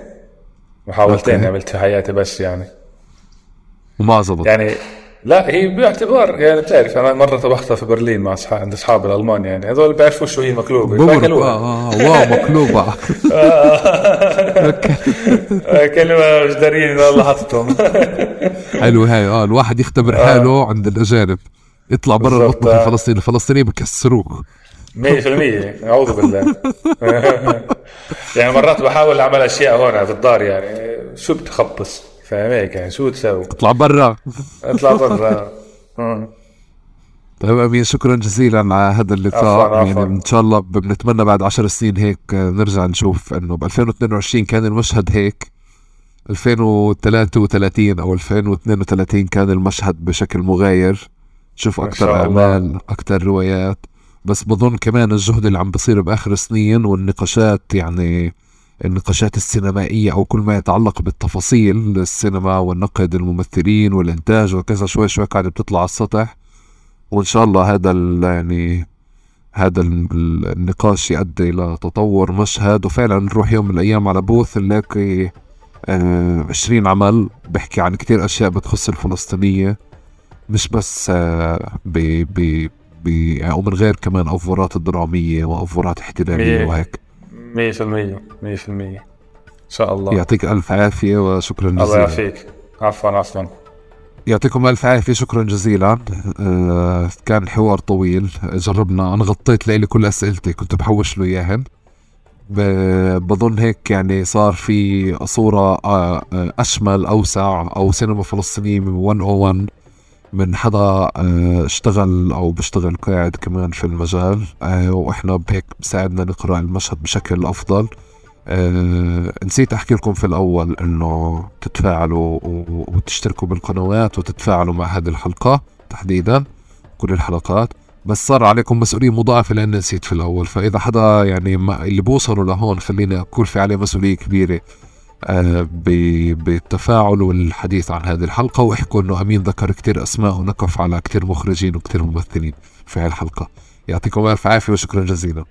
محاولتين عملت في حياتي بس يعني. وما زبط. يعني لا. هي باعتبار يعني بتعرف أنا مرة طبختها في برلين مع اصحاب عند أصحاب الألمان يعني. هذول بيعرفوا شو هي مقلوبة. فاكلوها آه واو مقلوبة. كلمه مش دارين الله حطتهم. حلو هاي آه الواحد يختبر آه. حاله عند الأجانب. يطلع برا المطبخ آه. الفلسطيني الفلسطينيين بكسروه. 100% أعوذ بالله. يعني مرات بحاول أعمل أشياء هون في الدار يعني. شو بتخبص؟ فاهم؟ هيك يعني شو تسوي؟ اطلع برا. اطلع برا. طيب أمين شكرا جزيلا على هذا اللقاء. يعني إن شاء الله بنتمنى بعد عشر سنين هيك نرجع نشوف إنه ب 2022 كان المشهد هيك. 2033 أو 2032 كان المشهد بشكل مغاير. شوف أكثر أعمال أكثر روايات. بس بظن كمان الجهد اللي عم بصير بآخر سنين والنقاشات يعني النقاشات السينمائية أو كل ما يتعلق بالتفاصيل السينما والنقد الممثلين والإنتاج وكذا شوي شوي قاعدة بتطلع على السطح. وإن شاء الله هذا يعني هذا النقاش يؤدي إلى تطور مشهد. وفعلا نروح يوم من الأيام على بوث نلاقي آه، عشرين عمل بحكي عن كتير أشياء بتخص الفلسطينية. مش بس آه، ب ب ب أو من غير كمان أوفرات الدرامية وأوفرات احتلالية وهيك. 100% 100% إن شاء الله. يعطيك ألف عافية وشكرا جزيلا. الله يعافيك. عفوا عفوا. يعطيكم ألف عافية شكرا جزيلا. آه كان حوار طويل. جربنا. أنا غطيت لي كل أسئلتي. كنت بحوش له اياهن بظن هيك يعني صار في صورة آه، آه، أشمل أوسع أو سينما فلسطينية 101 من حدا آه، اشتغل أو بيشتغل قاعد كمان في المجال آه، وإحنا بهيك بساعدنا نقرأ المشهد بشكل أفضل. أه نسيت أحكي لكم في الأول إنه تتفاعلوا وتشتركوا بالقنوات وتتفاعلوا مع هذه الحلقة تحديدا كل الحلقات. بس صار عليكم مسؤولية مضاعفة لأن نسيت في الأول فإذا حدا يعني ما اللي بوصلوا لهون خليني أقول في عليه مسؤولية كبيرة. بالتفاعل والحديث عن هذه الحلقة وأحكوا أنه أمين ذكر كتير أسماء ونكف على كتير مخرجين وكتير ممثلين في هالحلقة يعطيكم ألف عافية وشكرا جزيلا.